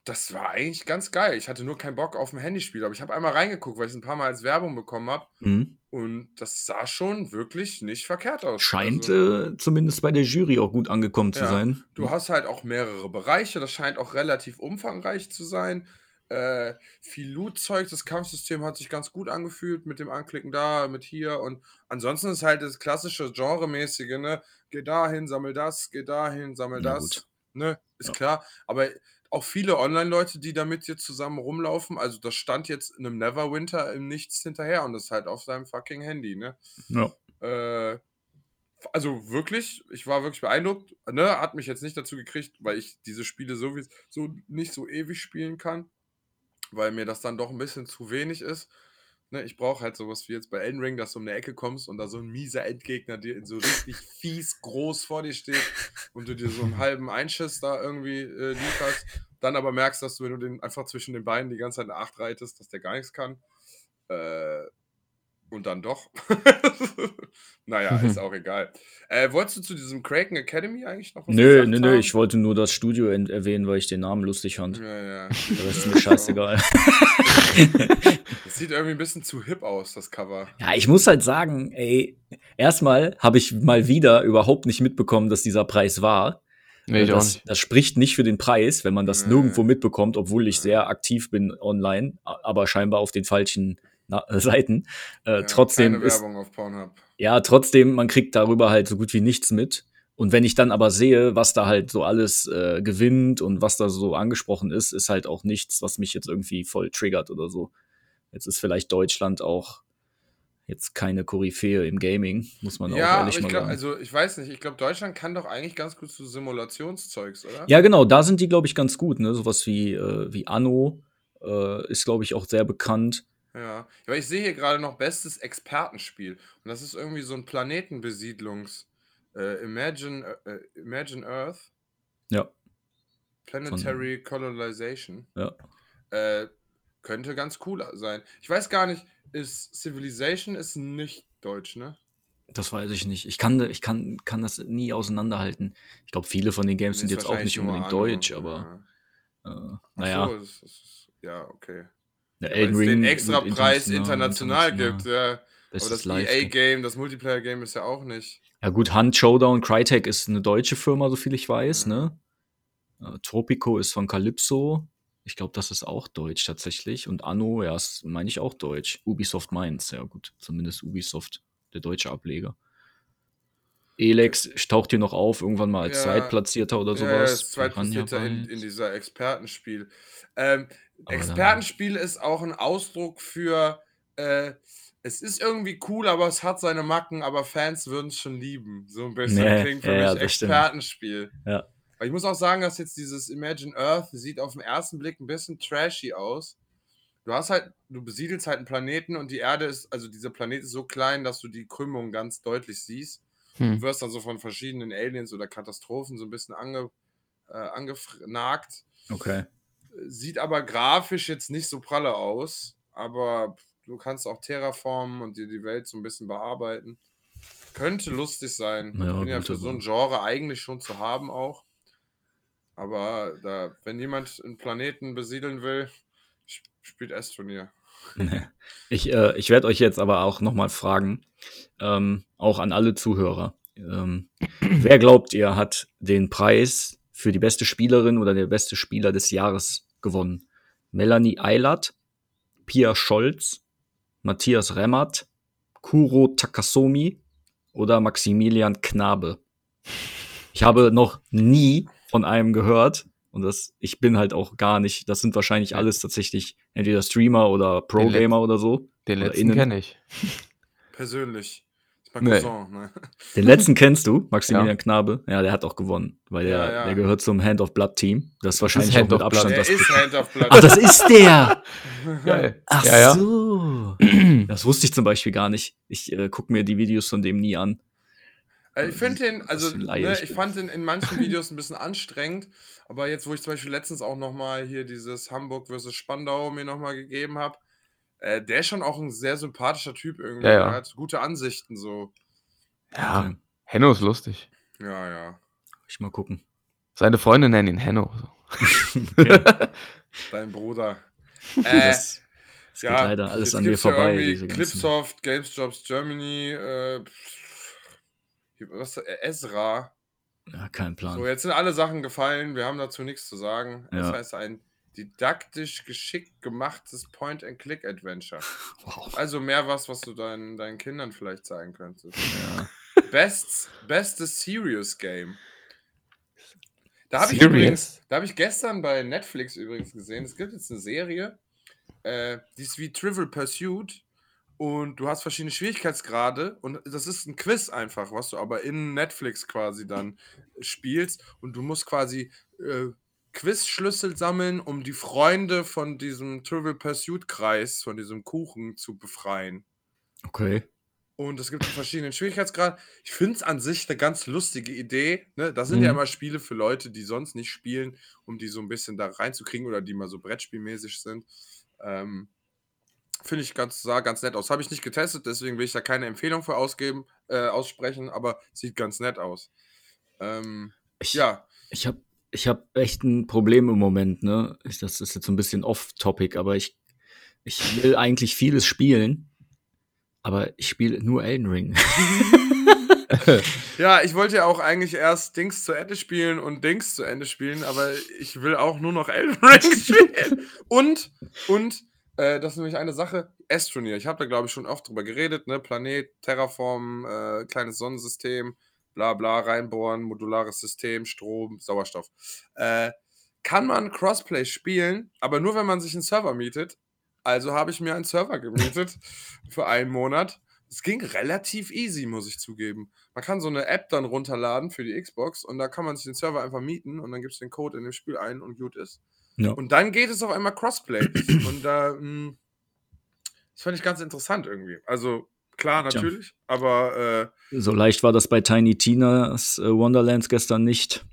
das war eigentlich ganz geil. Ich hatte nur keinen Bock auf ein Handyspiel, aber ich habe einmal reingeguckt, weil ich es ein paar Mal als Werbung bekommen habe. Hm. Und das sah schon wirklich nicht verkehrt aus. Scheint Also, äh, zumindest bei der Jury auch gut angekommen zu Ja. sein. du hast halt auch mehrere Bereiche. Das scheint auch relativ umfangreich zu sein. Äh, viel Loot-Zeug. Das Kampfsystem hat sich ganz gut angefühlt mit dem Anklicken da, mit hier. Und ansonsten ist halt das klassische Genremäßige, ne? Geh dahin, sammel das, geh dahin, sammel Na das. gut. Ne? Ist Ja. klar. Aber auch viele Online-Leute, die damit jetzt zusammen rumlaufen, also das stand jetzt in einem Neverwinter im Nichts hinterher und das ist halt auf seinem fucking Handy, ne? Ja. Äh, also wirklich, ich war wirklich beeindruckt. Ne? Hat mich jetzt nicht dazu gekriegt, weil ich diese Spiele sowieso nicht so ewig spielen kann, weil mir das dann doch ein bisschen zu wenig ist. Ne? Ich brauche halt sowas wie jetzt bei Elden Ring, dass du um eine Ecke kommst und da so ein mieser Endgegner dir so richtig [LAUGHS] fies groß vor dir steht und du dir so einen halben Einschiss da irgendwie äh, lieferst. Dann aber merkst, dass du, wenn du den einfach zwischen den Beinen die ganze Zeit eine Acht reitest, dass der gar nichts kann. Äh, und dann doch. [LAUGHS] naja, ist auch egal. Äh, wolltest du zu diesem Kraken Academy eigentlich noch was Nö, nö, nö, ich wollte nur das Studio erwähnen, weil ich den Namen lustig fand. Ja, ja. Rest ist mir scheißegal. [LAUGHS] Das sieht irgendwie ein bisschen zu hip aus, das Cover. Ja, ich muss halt sagen, ey, erstmal habe ich mal wieder überhaupt nicht mitbekommen, dass dieser Preis war. Nee, auch das, das spricht nicht für den Preis, wenn man das Nee. nirgendwo mitbekommt, obwohl ich sehr aktiv bin online, aber scheinbar auf den falschen Na äh, Seiten. Äh, Ja, trotzdem keine ist, Werbung auf Pornhub. ja, trotzdem, man kriegt darüber halt so gut wie nichts mit. Und wenn ich dann aber sehe, was da halt so alles äh, gewinnt und was da so angesprochen ist, ist halt auch nichts, was mich jetzt irgendwie voll triggert oder so. Jetzt ist vielleicht Deutschland auch jetzt keine Koryphäe im Gaming, muss man auch Ja, aber ehrlich ich mal glaube, sagen. also ich weiß nicht, ich glaube, Deutschland kann doch eigentlich ganz gut zu Simulationszeugs, oder? Ja, genau, da sind die, glaube ich, ganz gut. Ne? Sowas wie, äh, wie Anno äh, ist, glaube ich, auch sehr bekannt. Ja, aber ich sehe hier gerade noch bestes Expertenspiel. Und das ist irgendwie so ein Planetenbesiedlungs. Äh, Imagine, äh, äh, Imagine Earth, Ja, Planetary Colonization. ja. Äh, könnte ganz cool sein. Ich weiß gar nicht, ist Civilization ist nicht deutsch, ne? Das weiß ich nicht. Ich kann, ich kann, kann das nie auseinanderhalten. Ich glaube, viele von den Games sind Ist jetzt auch nicht unbedingt deutsch, aber ja. äh, naja, so, es ist, ja, okay. Weil Elden es Ring den extra Preis international, gibt, ja. Aber Bestes das. EA-Game, das Multiplayer-Game ist ja auch nicht. Ja gut, Hunt Showdown, Crytek ist eine deutsche Firma, so viel ich weiß, Mhm. ne? Äh, Tropico ist von Calypso. Ich glaube, das ist auch deutsch tatsächlich. Und Anno, ja, ist, meine ich auch deutsch. Ubisoft Mainz, ja gut. Zumindest Ubisoft, der deutsche Ableger. Elex taucht hier noch auf, irgendwann mal als Ja. Zweitplatzierter oder Ja, sowas. das zweitplatzierte in, Piranha in dieser Expertenspiel. Ähm, Aber Expertenspiel ist auch ein Ausdruck für, äh, es ist irgendwie cool, aber es hat seine Macken, aber Fans würden es schon lieben. So ein bisschen Nee, klingt für ja, mich stimmt. Expertenspiel. Ja. Aber ich muss auch sagen, dass jetzt dieses Imagine Earth sieht auf den ersten Blick ein bisschen trashy aus. Du hast halt, du besiedelst halt einen Planeten und die Erde ist, also dieser Planet ist so klein, dass du die Krümmung ganz deutlich siehst. Du Hm. wirst dann so von verschiedenen Aliens oder Katastrophen so ein bisschen ange, äh, angenagt. Okay. Sieht aber grafisch jetzt nicht so pralle aus, aber du kannst auch terraformen und dir die Welt so ein bisschen bearbeiten. Könnte lustig sein. Ja, bin ja für so ein Genre eigentlich schon zu haben auch. Aber da, wenn jemand einen Planeten besiedeln will, sp- spielt S-Turnier. [LAUGHS] Ich, äh, ich werde euch jetzt aber auch noch mal fragen, ähm, auch an alle Zuhörer. Ähm, wer glaubt ihr hat den Preis für die beste Spielerin oder der beste Spieler des Jahres gewonnen? Melanie Eilert, Pia Scholz, Matthias Remmert, Kuro Takasomi oder Maximilian Knabe? Ich habe noch nie von einem gehört und das, ich bin halt auch gar nicht, das sind wahrscheinlich alles tatsächlich entweder Streamer oder Pro-Gamer oder so. Den Oder letzten kenne ich. Persönlich. Ist mein Nee. Cousin, ne? [LAUGHS] Den letzten kennst du, Maximilian Ja. Knabe. Ja, der hat auch gewonnen, weil der, Ja, ja. der gehört zum Hand of Blood Team. Das ist wahrscheinlich Hand auch mit of Blood. Abstand Der das. ist Hand of Blood. Ach, das ist der! [LAUGHS] Geil. Ach ja, ja. so. Das wusste ich zum Beispiel gar nicht. Ich äh, gucke mir die Videos von dem nie an. Also ich finde den, Was also ne, ich fand den in manchen [LAUGHS] Videos ein bisschen anstrengend, aber jetzt, wo ich zum Beispiel letztens auch nochmal hier dieses Hamburg versus Spandau mir nochmal gegeben habe, äh, der ist schon auch ein sehr sympathischer Typ irgendwie. Ja, ja. Er hat gute Ansichten so. Ja. Henno ist lustig. Ja, ja. Ich mal gucken. Seine Freunde nennen ihn Henno. [LAUGHS] Okay. Dein Bruder. [LAUGHS] Äh, das, das geht leider alles an mir ja vorbei. ganzen- Clipsoft, Games Jobs Germany, äh, was, äh, Ezra. Ja, kein Plan. So, jetzt sind alle Sachen gefallen, wir haben dazu nichts zu sagen. Das Ja. heißt, ein didaktisch geschickt gemachtes Point-and-Click-Adventure. [LAUGHS] Wow. Also mehr was, was du deinen, deinen Kindern vielleicht zeigen könntest. Ja. [LAUGHS] Best, bestes Serious Game. Da habe ich Serious? übrigens, da habe ich gestern bei Netflix übrigens gesehen, es gibt jetzt eine Serie, äh, die ist wie Trivial Pursuit und du hast verschiedene Schwierigkeitsgrade und das ist ein Quiz einfach, was du aber in Netflix quasi dann spielst und du musst quasi äh, Quizschlüssel sammeln, um die Freunde von diesem Trivial Pursuit Kreis, von diesem Kuchen zu befreien. Okay. Und es gibt verschiedene Schwierigkeitsgrade. Ich finde es an sich eine ganz lustige Idee. Ne? Das sind ja Mhm. immer Spiele für Leute, die sonst nicht spielen, um die so ein bisschen da reinzukriegen oder die mal so Brettspielmäßig sind. Ähm, finde ich ganz, sah ganz nett aus. Habe ich nicht getestet, deswegen will ich da keine Empfehlung für ausgeben, äh, aussprechen, aber sieht ganz nett aus. Ähm, Ich, ja, Ich habe ich hab echt ein Problem im Moment, ne? Ich, das ist jetzt so ein bisschen off-topic, aber ich, ich will eigentlich vieles spielen, aber ich spiele nur Elden Ring. [LAUGHS] Ja, ich wollte ja auch eigentlich erst Dings zu Ende spielen und Dings zu Ende spielen, aber ich will auch nur noch Elden Ring [LAUGHS] spielen. Und, und, äh, das ist nämlich eine Sache, S-Turnier. Ich habe da, glaube ich, schon oft drüber geredet, ne? Planet, Terraform, äh, kleines Sonnensystem, bla bla reinbohren, modulares System, Strom, Sauerstoff. Äh, kann man Crossplay spielen, aber nur wenn man sich einen Server mietet. Also habe ich mir einen Server gemietet [LAUGHS] für einen Monat. Es ging relativ easy, muss ich zugeben. Man kann so eine App dann runterladen für die Xbox und da kann man sich den Server einfach mieten und dann gibt es den Code in dem Spiel ein und gut ist. Ja. Und dann geht es auf einmal Crossplay. und da, mh, das fand ich ganz interessant irgendwie. Also klar, Tja. natürlich, aber äh, So leicht war das bei Tiny Tina's äh, Wonderlands gestern nicht.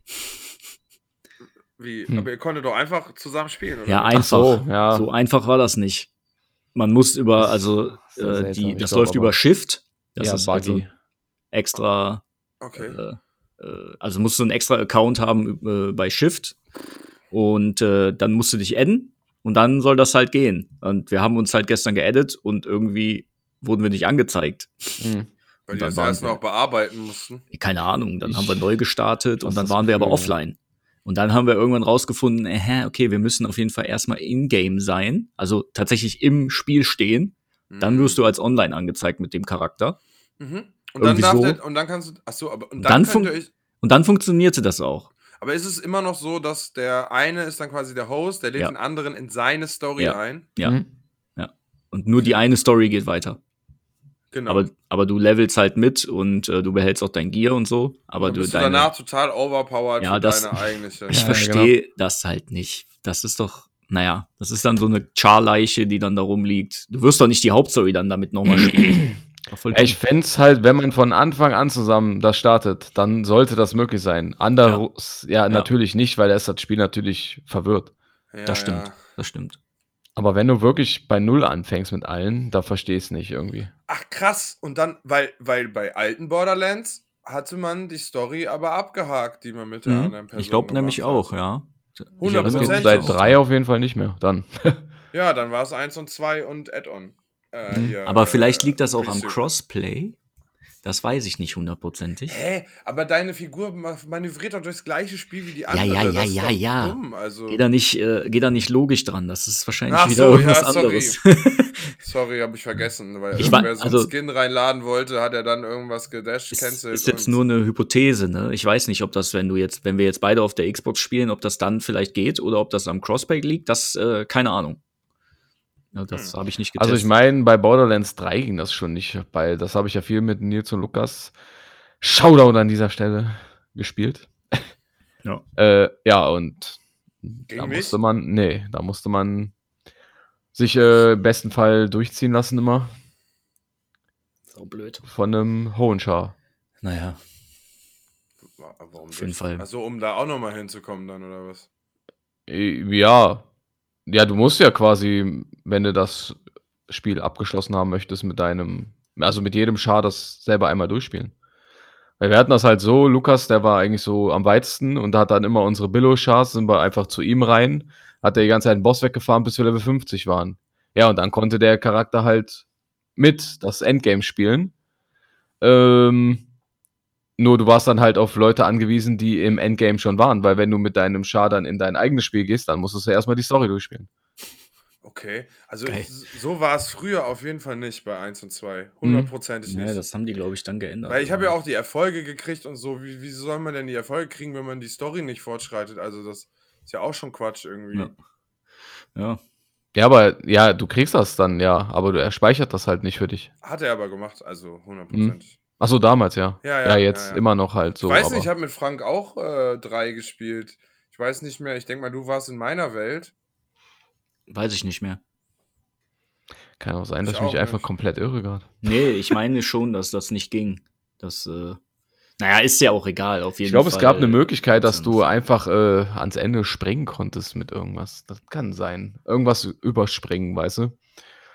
wie, Hm. aber ihr konntet doch einfach zusammen spielen, oder? Ja, einfach. so, ja. So einfach war das nicht. Man muss über, Das also sehr äh, die, das läuft über Shift. Das ja, ist also buggy. extra, Okay. äh, äh, also musst du einen extra Account haben äh, bei Shift und äh, dann musst du dich adden und dann soll das halt gehen. Und wir haben uns halt gestern geaddet und irgendwie wurden wir nicht angezeigt. Hm. Weil und die dann das erst wir- noch bearbeiten mussten. Keine Ahnung, dann haben wir neu gestartet das und dann waren wir aber cool. offline. Und dann haben wir irgendwann rausgefunden, äh, okay, wir müssen auf jeden Fall erstmal in-game sein, also tatsächlich im Spiel stehen. Dann wirst du als online angezeigt mit dem Charakter. Mhm. Und dann Irgendwie darf so. der, und dann kannst du, ach so, aber und Dann dann, euch, Und dann funktionierte das auch. aber ist es immer noch so, dass der eine ist dann quasi der Host, der lädt Ja. den anderen in seine Story Ja. ein? Ja. Hm. Und nur die eine Story geht weiter. Genau. Aber, aber du levelst halt mit und äh, du behältst auch dein Gear und so. Aber dann du, bist du deine, danach total overpowered Ja, für das- deine eigentliche. [LAUGHS] ich Ja, verstehe das halt nicht. Das ist doch, naja, das ist dann so eine Char-Leiche, die dann da rumliegt. Du wirst doch nicht die Hauptstory dann damit nochmal spielen. [CLEARS THROAT] Ich fände es halt, wenn man von Anfang an zusammen das startet, dann sollte das möglich sein. Anderes, ja, natürlich nicht, weil er ist das Spiel natürlich verwirrt. Ja, das stimmt. ja. Das stimmt. Aber wenn du wirklich bei Null anfängst mit allen, da verstehe ich es nicht irgendwie. Ach krass. Und dann, weil, weil bei alten Borderlands hatte man die Story aber abgehakt, die man mit der anderen Mhm. Person Ich glaube nämlich hat. auch, ja. Ich erinnere mich Hundertprozentig. Seit auch. drei auf jeden Fall nicht mehr. Dann. [LAUGHS] Ja, dann war es 1 und 2 und Add-on. Äh, Mhm. Aber äh, vielleicht liegt das auch am. Crossplay. Das weiß ich nicht hundertprozentig. Hä? Aber deine Figur ma- manövriert doch durchs gleiche Spiel wie die Ja, andere. ja, ja, das ja, doch ja. Dumm. Also, Geh da nicht, äh, geh da nicht logisch dran. Das ist wahrscheinlich Ach wieder so, irgendwas ja, sorry. anderes. [LAUGHS] sorry, habe ich vergessen. Weil Ich war- irgendwer so also- einen Skin reinladen wollte, hat er dann irgendwas gedasht, ist, ist jetzt nur eine Hypothese, ne? Ich weiß nicht, ob das, wenn du jetzt, wenn wir jetzt beide auf der Xbox spielen, ob das dann vielleicht geht oder ob das am Crossplay liegt, das, äh, keine Ahnung. Ja, das Hm. habe ich nicht getestet. Also ich meine, bei Borderlands 3 ging das schon nicht, weil das habe ich ja viel mit Nils und Lukas Shoutout an dieser Stelle gespielt. [LAUGHS] Ja. Äh, ja, und da Gegen mich? musste man, nee, da musste man sich äh, im besten Fall durchziehen lassen immer so blöd. von einem hohen Schar. Naja, Wa- Warum Auf jeden nicht? Fall. Also, um da auch nochmal hinzukommen, dann, oder was? Äh, Ja, ja, du musst ja quasi, wenn du das Spiel abgeschlossen haben möchtest, mit deinem, also mit jedem Schar das selber einmal durchspielen. Weil wir hatten das halt so, Lukas, der war eigentlich so am weitesten und hat dann immer unsere Billo-Schars, sind wir einfach zu ihm rein, hat er die ganze Zeit den Boss weggefahren, bis wir Level 50 waren. Ja, und dann konnte der Charakter halt mit das Endgame spielen. Ähm, nur du warst dann halt auf Leute angewiesen, die im Endgame schon waren, weil wenn du mit deinem Char dann in dein eigenes Spiel gehst, dann musstest du erstmal die Story durchspielen. Okay. Also, Geil. so war es früher auf jeden Fall nicht bei 1 und 2. Hundertprozentig ja, nicht. das haben die, glaube ich, dann geändert. Weil ich habe ja auch die Erfolge gekriegt und so. Wie, wie soll man denn die Erfolge kriegen, wenn man die Story nicht fortschreitet? Also, das ist ja auch schon Quatsch irgendwie. Ja. Ja, Ja, aber ja, du kriegst das dann, ja, aber du, er speichert das halt nicht für dich. Hat er aber gemacht, also hundertprozentig. Achso, damals, ja. Ja, Ja, ja, jetzt ja, ja. immer noch halt so. ich weiß aber nicht, ich habe mit Frank auch äh, drei gespielt. Ich weiß nicht mehr. Ich denke mal, du warst in meiner Welt. weiß ich nicht mehr. kann auch sein, Ich dass ich mich auch einfach nicht. komplett irre gerade. Nee, ich meine schon, dass das nicht ging. Das, äh, naja, ist ja auch egal, auf jeden Ich glaube, Fall. es gab eine Möglichkeit, dass du einfach äh, ans Ende springen konntest mit irgendwas. Das kann sein. Irgendwas überspringen, weißt du?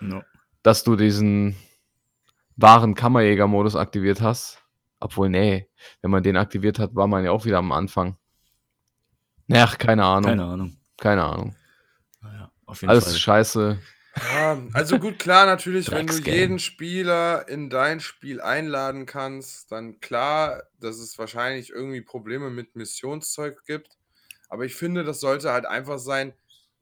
Ja. Dass du diesen wahren Kammerjäger-Modus aktiviert hast. Obwohl, nee, wenn man den aktiviert hat, war man ja auch wieder am Anfang. Ach, keine Ahnung. Keine Ahnung. Keine Ahnung. Naja, auf jeden Alles Fall. scheiße. Ja, also gut, klar, natürlich, wenn du jeden Spieler in dein Spiel einladen kannst, dann klar, dass es wahrscheinlich irgendwie Probleme mit Missionszeug gibt. Aber ich finde, das sollte halt einfach sein,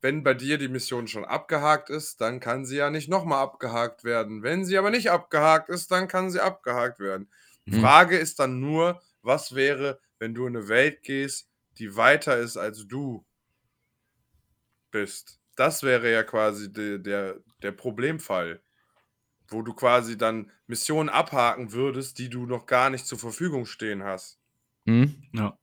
wenn bei dir die Mission schon abgehakt ist, dann kann sie ja nicht nochmal abgehakt werden. Wenn sie aber nicht abgehakt ist, dann kann sie abgehakt werden. Die Hm. Frage ist dann nur, was wäre, wenn du in eine Welt gehst, die weiter ist als du bist? Das wäre ja quasi de, der, der Problemfall, wo du quasi dann Missionen abhaken würdest, die du noch gar nicht zur Verfügung stehen hast. Hm? Ja.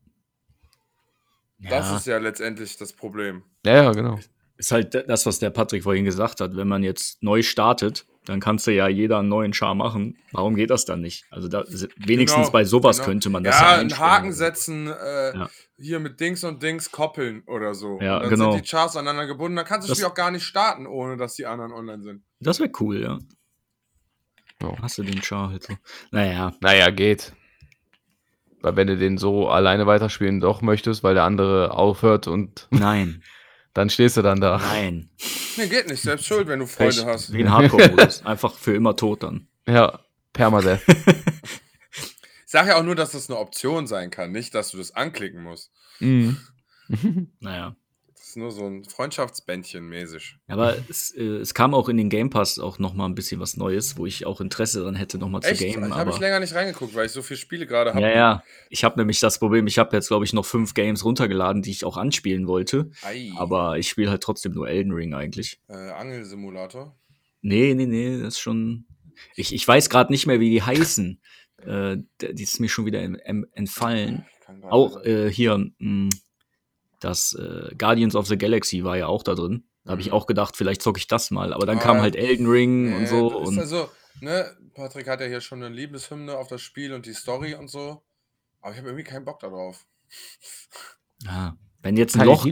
Das Ja. ist ja letztendlich das Problem. Ja, ja, genau. ist halt das, was der Patrick vorhin gesagt hat. Wenn man jetzt neu startet, dann kannst du ja jeder einen neuen Char machen. Warum geht das dann nicht? Also da, wenigstens Genau, bei sowas genau. könnte man das ja, Ja, einen. Haken setzen, äh, Ja. hier mit Dings und Dings koppeln oder so. Ja, und dann genau. sind die Charts aneinander gebunden. Dann kannst du das Das- Spiel auch gar nicht starten, ohne dass die anderen online sind. Das wäre cool, ja. Ja. Hast du den Char halt so? Naja, Naja, geht. Weil wenn du den so alleine weiterspielen doch möchtest, weil der andere aufhört und nein, [LAUGHS] dann stehst du dann da. nein. Nee, geht nicht. Selbst schuld, wenn du Freunde Pech, hast. Wie ein Hardcore-Modus. [LAUGHS] Einfach für immer tot dann. Ja, Permadeath. Ich sage ja auch nur, dass das eine Option sein kann, nicht, dass du das anklicken musst. mhm. Naja. Das ist nur so ein Freundschaftsbändchen mäßig. Aber es, äh, es kam auch in den Game Pass auch noch mal ein bisschen was Neues, wo ich auch Interesse daran hätte, noch mal zu gamen. Ich habe ich länger nicht reingeguckt, weil ich so viele Spiele gerade habe. ja, ja. Ich habe nämlich das Problem, ich habe jetzt, glaube ich, noch fünf Games runtergeladen, die ich auch anspielen wollte. Ei. Aber ich spiele halt trotzdem nur Elden Ring eigentlich. Äh, Angelsimulator. Nee, nee, nee, das ist schon. Ich, ich weiß gerade nicht mehr, wie die heißen. Äh, die ist mir schon wieder entfallen. Auch äh, hier, mh, das äh, Guardians of the Galaxy war ja auch da drin. Da habe ich Mhm. auch gedacht, vielleicht zocke ich das mal. Aber dann Ah, kam halt Elden Ring Nee, und so. das ist Und also, ne, Patrick hat ja hier schon eine Liebeshymne auf das Spiel und die Story und so. Aber ich habe irgendwie keinen Bock darauf. ja, wenn jetzt ein Loch,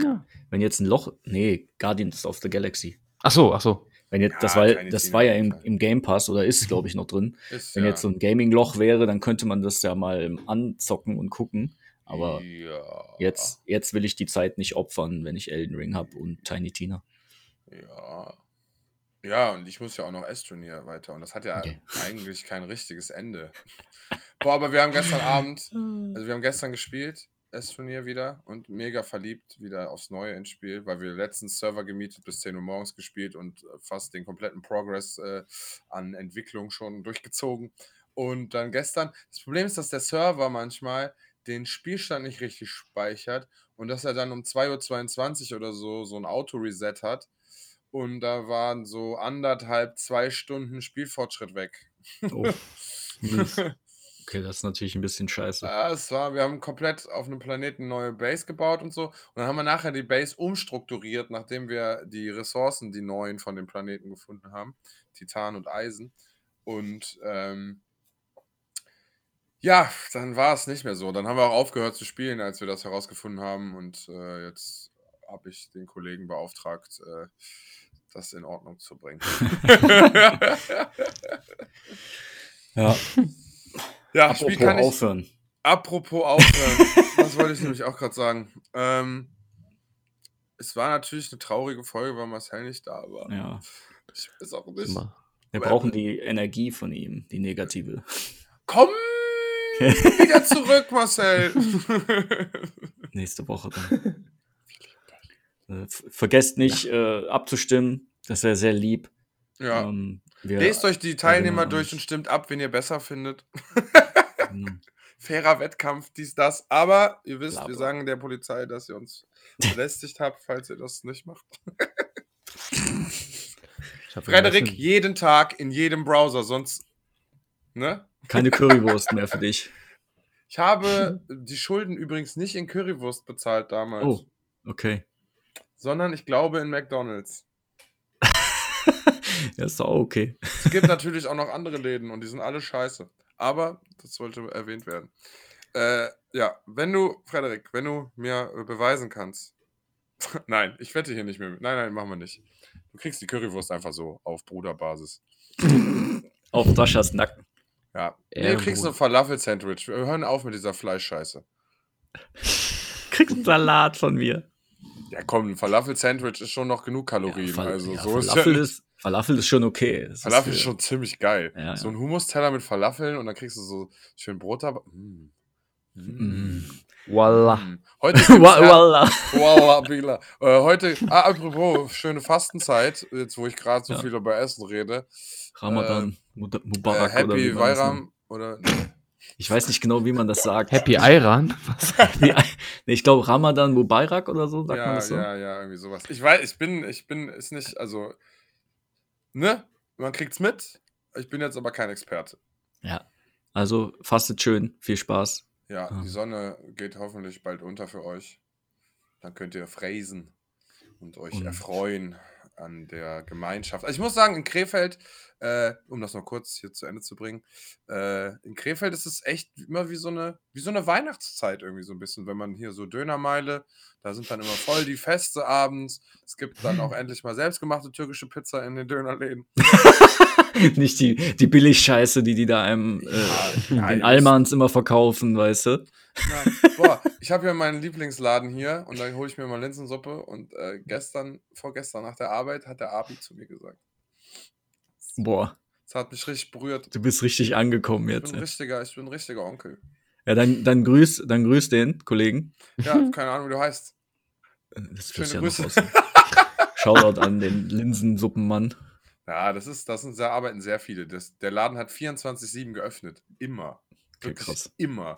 wenn jetzt ein Loch, nee, Guardians of the Galaxy. Ach so, ach so. Wenn jetzt, Ja, das war, das war ja im, im Game Pass oder ist, glaube ich, noch drin. Ist Wenn ja, jetzt so ein Gaming-Loch wäre, dann könnte man das ja mal anzocken und gucken. Aber ja, jetzt, jetzt will ich die Zeit nicht opfern, wenn ich Elden Ring habe und Tiny Tina. Ja. Ja, und ich muss ja auch noch S-Turnier weiter. Und das hat ja Okay. eigentlich kein richtiges Ende. Boah, aber wir haben gestern Abend, also wir haben gestern gespielt, S-Turnier wieder und mega verliebt wieder aufs Neue ins Spiel, weil wir letztens Server gemietet, bis 10 Uhr morgens gespielt und äh, fast den kompletten Progress äh, an Entwicklung schon durchgezogen. Und dann gestern, das Problem ist, dass der Server manchmal den Spielstand nicht richtig speichert und dass er dann um 2.22 Uhr oder so so ein Auto-Reset hat. Und da waren so anderthalb, zwei Stunden Spielfortschritt weg. Oh. [LAUGHS] Okay, das ist natürlich ein bisschen scheiße. Ja, es war, wir haben komplett auf einem Planeten neue Base gebaut und so. Und dann haben wir nachher die Base umstrukturiert, nachdem wir die Ressourcen, die neuen von dem Planeten gefunden haben. Titan und Eisen. Und ähm, ja, dann war es nicht mehr so. Dann haben wir auch aufgehört zu spielen, als wir das herausgefunden haben. Und äh, jetzt habe ich den Kollegen beauftragt, äh, das in Ordnung zu bringen. [LAUGHS] Ja, ja, Spiel apropos kann ich, aufhören. Apropos aufhören, das wollte ich nämlich auch gerade sagen. Ähm, es war natürlich eine traurige Folge, weil Marcel nicht da war. Ja, Ich weiß auch nicht. Immer. wir brauchen die Energie von ihm, die negative. Komm [LAUGHS] wieder zurück, Marcel. [LAUGHS] Nächste Woche dann. Äh, Vergesst nicht äh, abzustimmen. Das wäre sehr lieb. ja. Ähm, wir, Lest euch die Teilnehmer durch und stimmt ab, wen ihr besser findet. Genau. [LAUGHS] Fairer Wettkampf, dies, das. Aber ihr wisst, Bla, wir sagen der Polizei, dass ihr uns belästigt habt, falls ihr das nicht macht. Frederik, jeden Tag in jedem Browser, sonst. Ne? Keine Currywurst mehr für dich. Ich habe die Schulden übrigens nicht in Currywurst bezahlt damals, Oh, okay. sondern ich glaube in McDonalds. [LAUGHS] Ja, ist doch auch okay. Es gibt natürlich auch noch andere Läden und die sind alle scheiße. Aber das sollte erwähnt werden. Äh, ja, wenn du, Frederik, wenn du mir beweisen kannst. [LAUGHS] nein, ich wette hier nicht mehr. mit. Nein, nein, machen wir nicht. Du kriegst die Currywurst einfach so auf Bruderbasis. Auf Saschas Nacken. Ja. Nee, Ja, du kriegst ein Falafel-Sandwich. Wir hören auf mit dieser Fleischscheiße. [LAUGHS] Kriegst einen Salat von mir. Ja, komm, ein Falafel-Sandwich ist schon noch genug Kalorien. Fal- also ja, so ist Falafel, ja, ist, Falafel ist schon okay. Das Falafel für- ist schon ziemlich geil. Ja, So ja. ein Hummus-Teller mit Falafeln und dann kriegst du so schön Brot dabei. Mm. Mm. Voila. Mm. Heute [LAUGHS] Wallah. Wallah, Bila. Äh, heute, ah, apropos, schöne Fastenzeit, jetzt wo ich gerade so Ja. viel über Essen rede. Ramadan, Mud- Äh, Mubarak oder wie Happy man nennt. Weiram oder Ich weiß nicht genau, wie man das sagt. Happy Iran? [LAUGHS] Was? Nee, ich glaube Ramadan Mubarak oder so, sagt man Ja, das so? ja, ja, irgendwie sowas. Ich weiß, ich bin, ich bin, ist nicht, also, ne? Man kriegt's mit. Ich bin jetzt aber kein Experte. Ja. Also fastet schön, viel Spaß. Ja, Ah. die Sonne geht hoffentlich bald unter für euch. Dann könnt ihr fräsen und euch Und- erfreuen an der Gemeinschaft. Also ich muss sagen, in Krefeld, äh, um das noch kurz hier zu Ende zu bringen, äh, in Krefeld ist es echt immer wie so eine, wie so eine Weihnachtszeit irgendwie so ein bisschen, wenn man hier so Dönermeile, da sind dann immer voll die Feste abends. Es gibt dann auch [LAUGHS] endlich mal selbstgemachte türkische Pizza in den Dönerläden. [LAUGHS] nicht die, die Billigscheiße, die die da einem äh, Ja, den Almans immer verkaufen, weißt du? Nein. Boah, ich habe ja meinen Lieblingsladen hier und dann hole ich mir mal Linsensuppe und äh, gestern, vorgestern nach der Arbeit hat der Abi zu mir gesagt. Boah, Das hat mich richtig berührt. du bist richtig angekommen Ich jetzt. bin ein richtiger, ich bin ein richtiger Onkel. Ja, dann, dann grüß, dann grüß den Kollegen. Ja, [LAUGHS] keine Ahnung, wie du heißt. Das Schöne ja Grüße. noch. [LAUGHS] Shoutout an den Linsensuppenmann. Ja, das ist, das sind, da arbeiten sehr viele. Das, der Laden hat 24-7 geöffnet. Immer. Okay, Wirklich krass. Immer.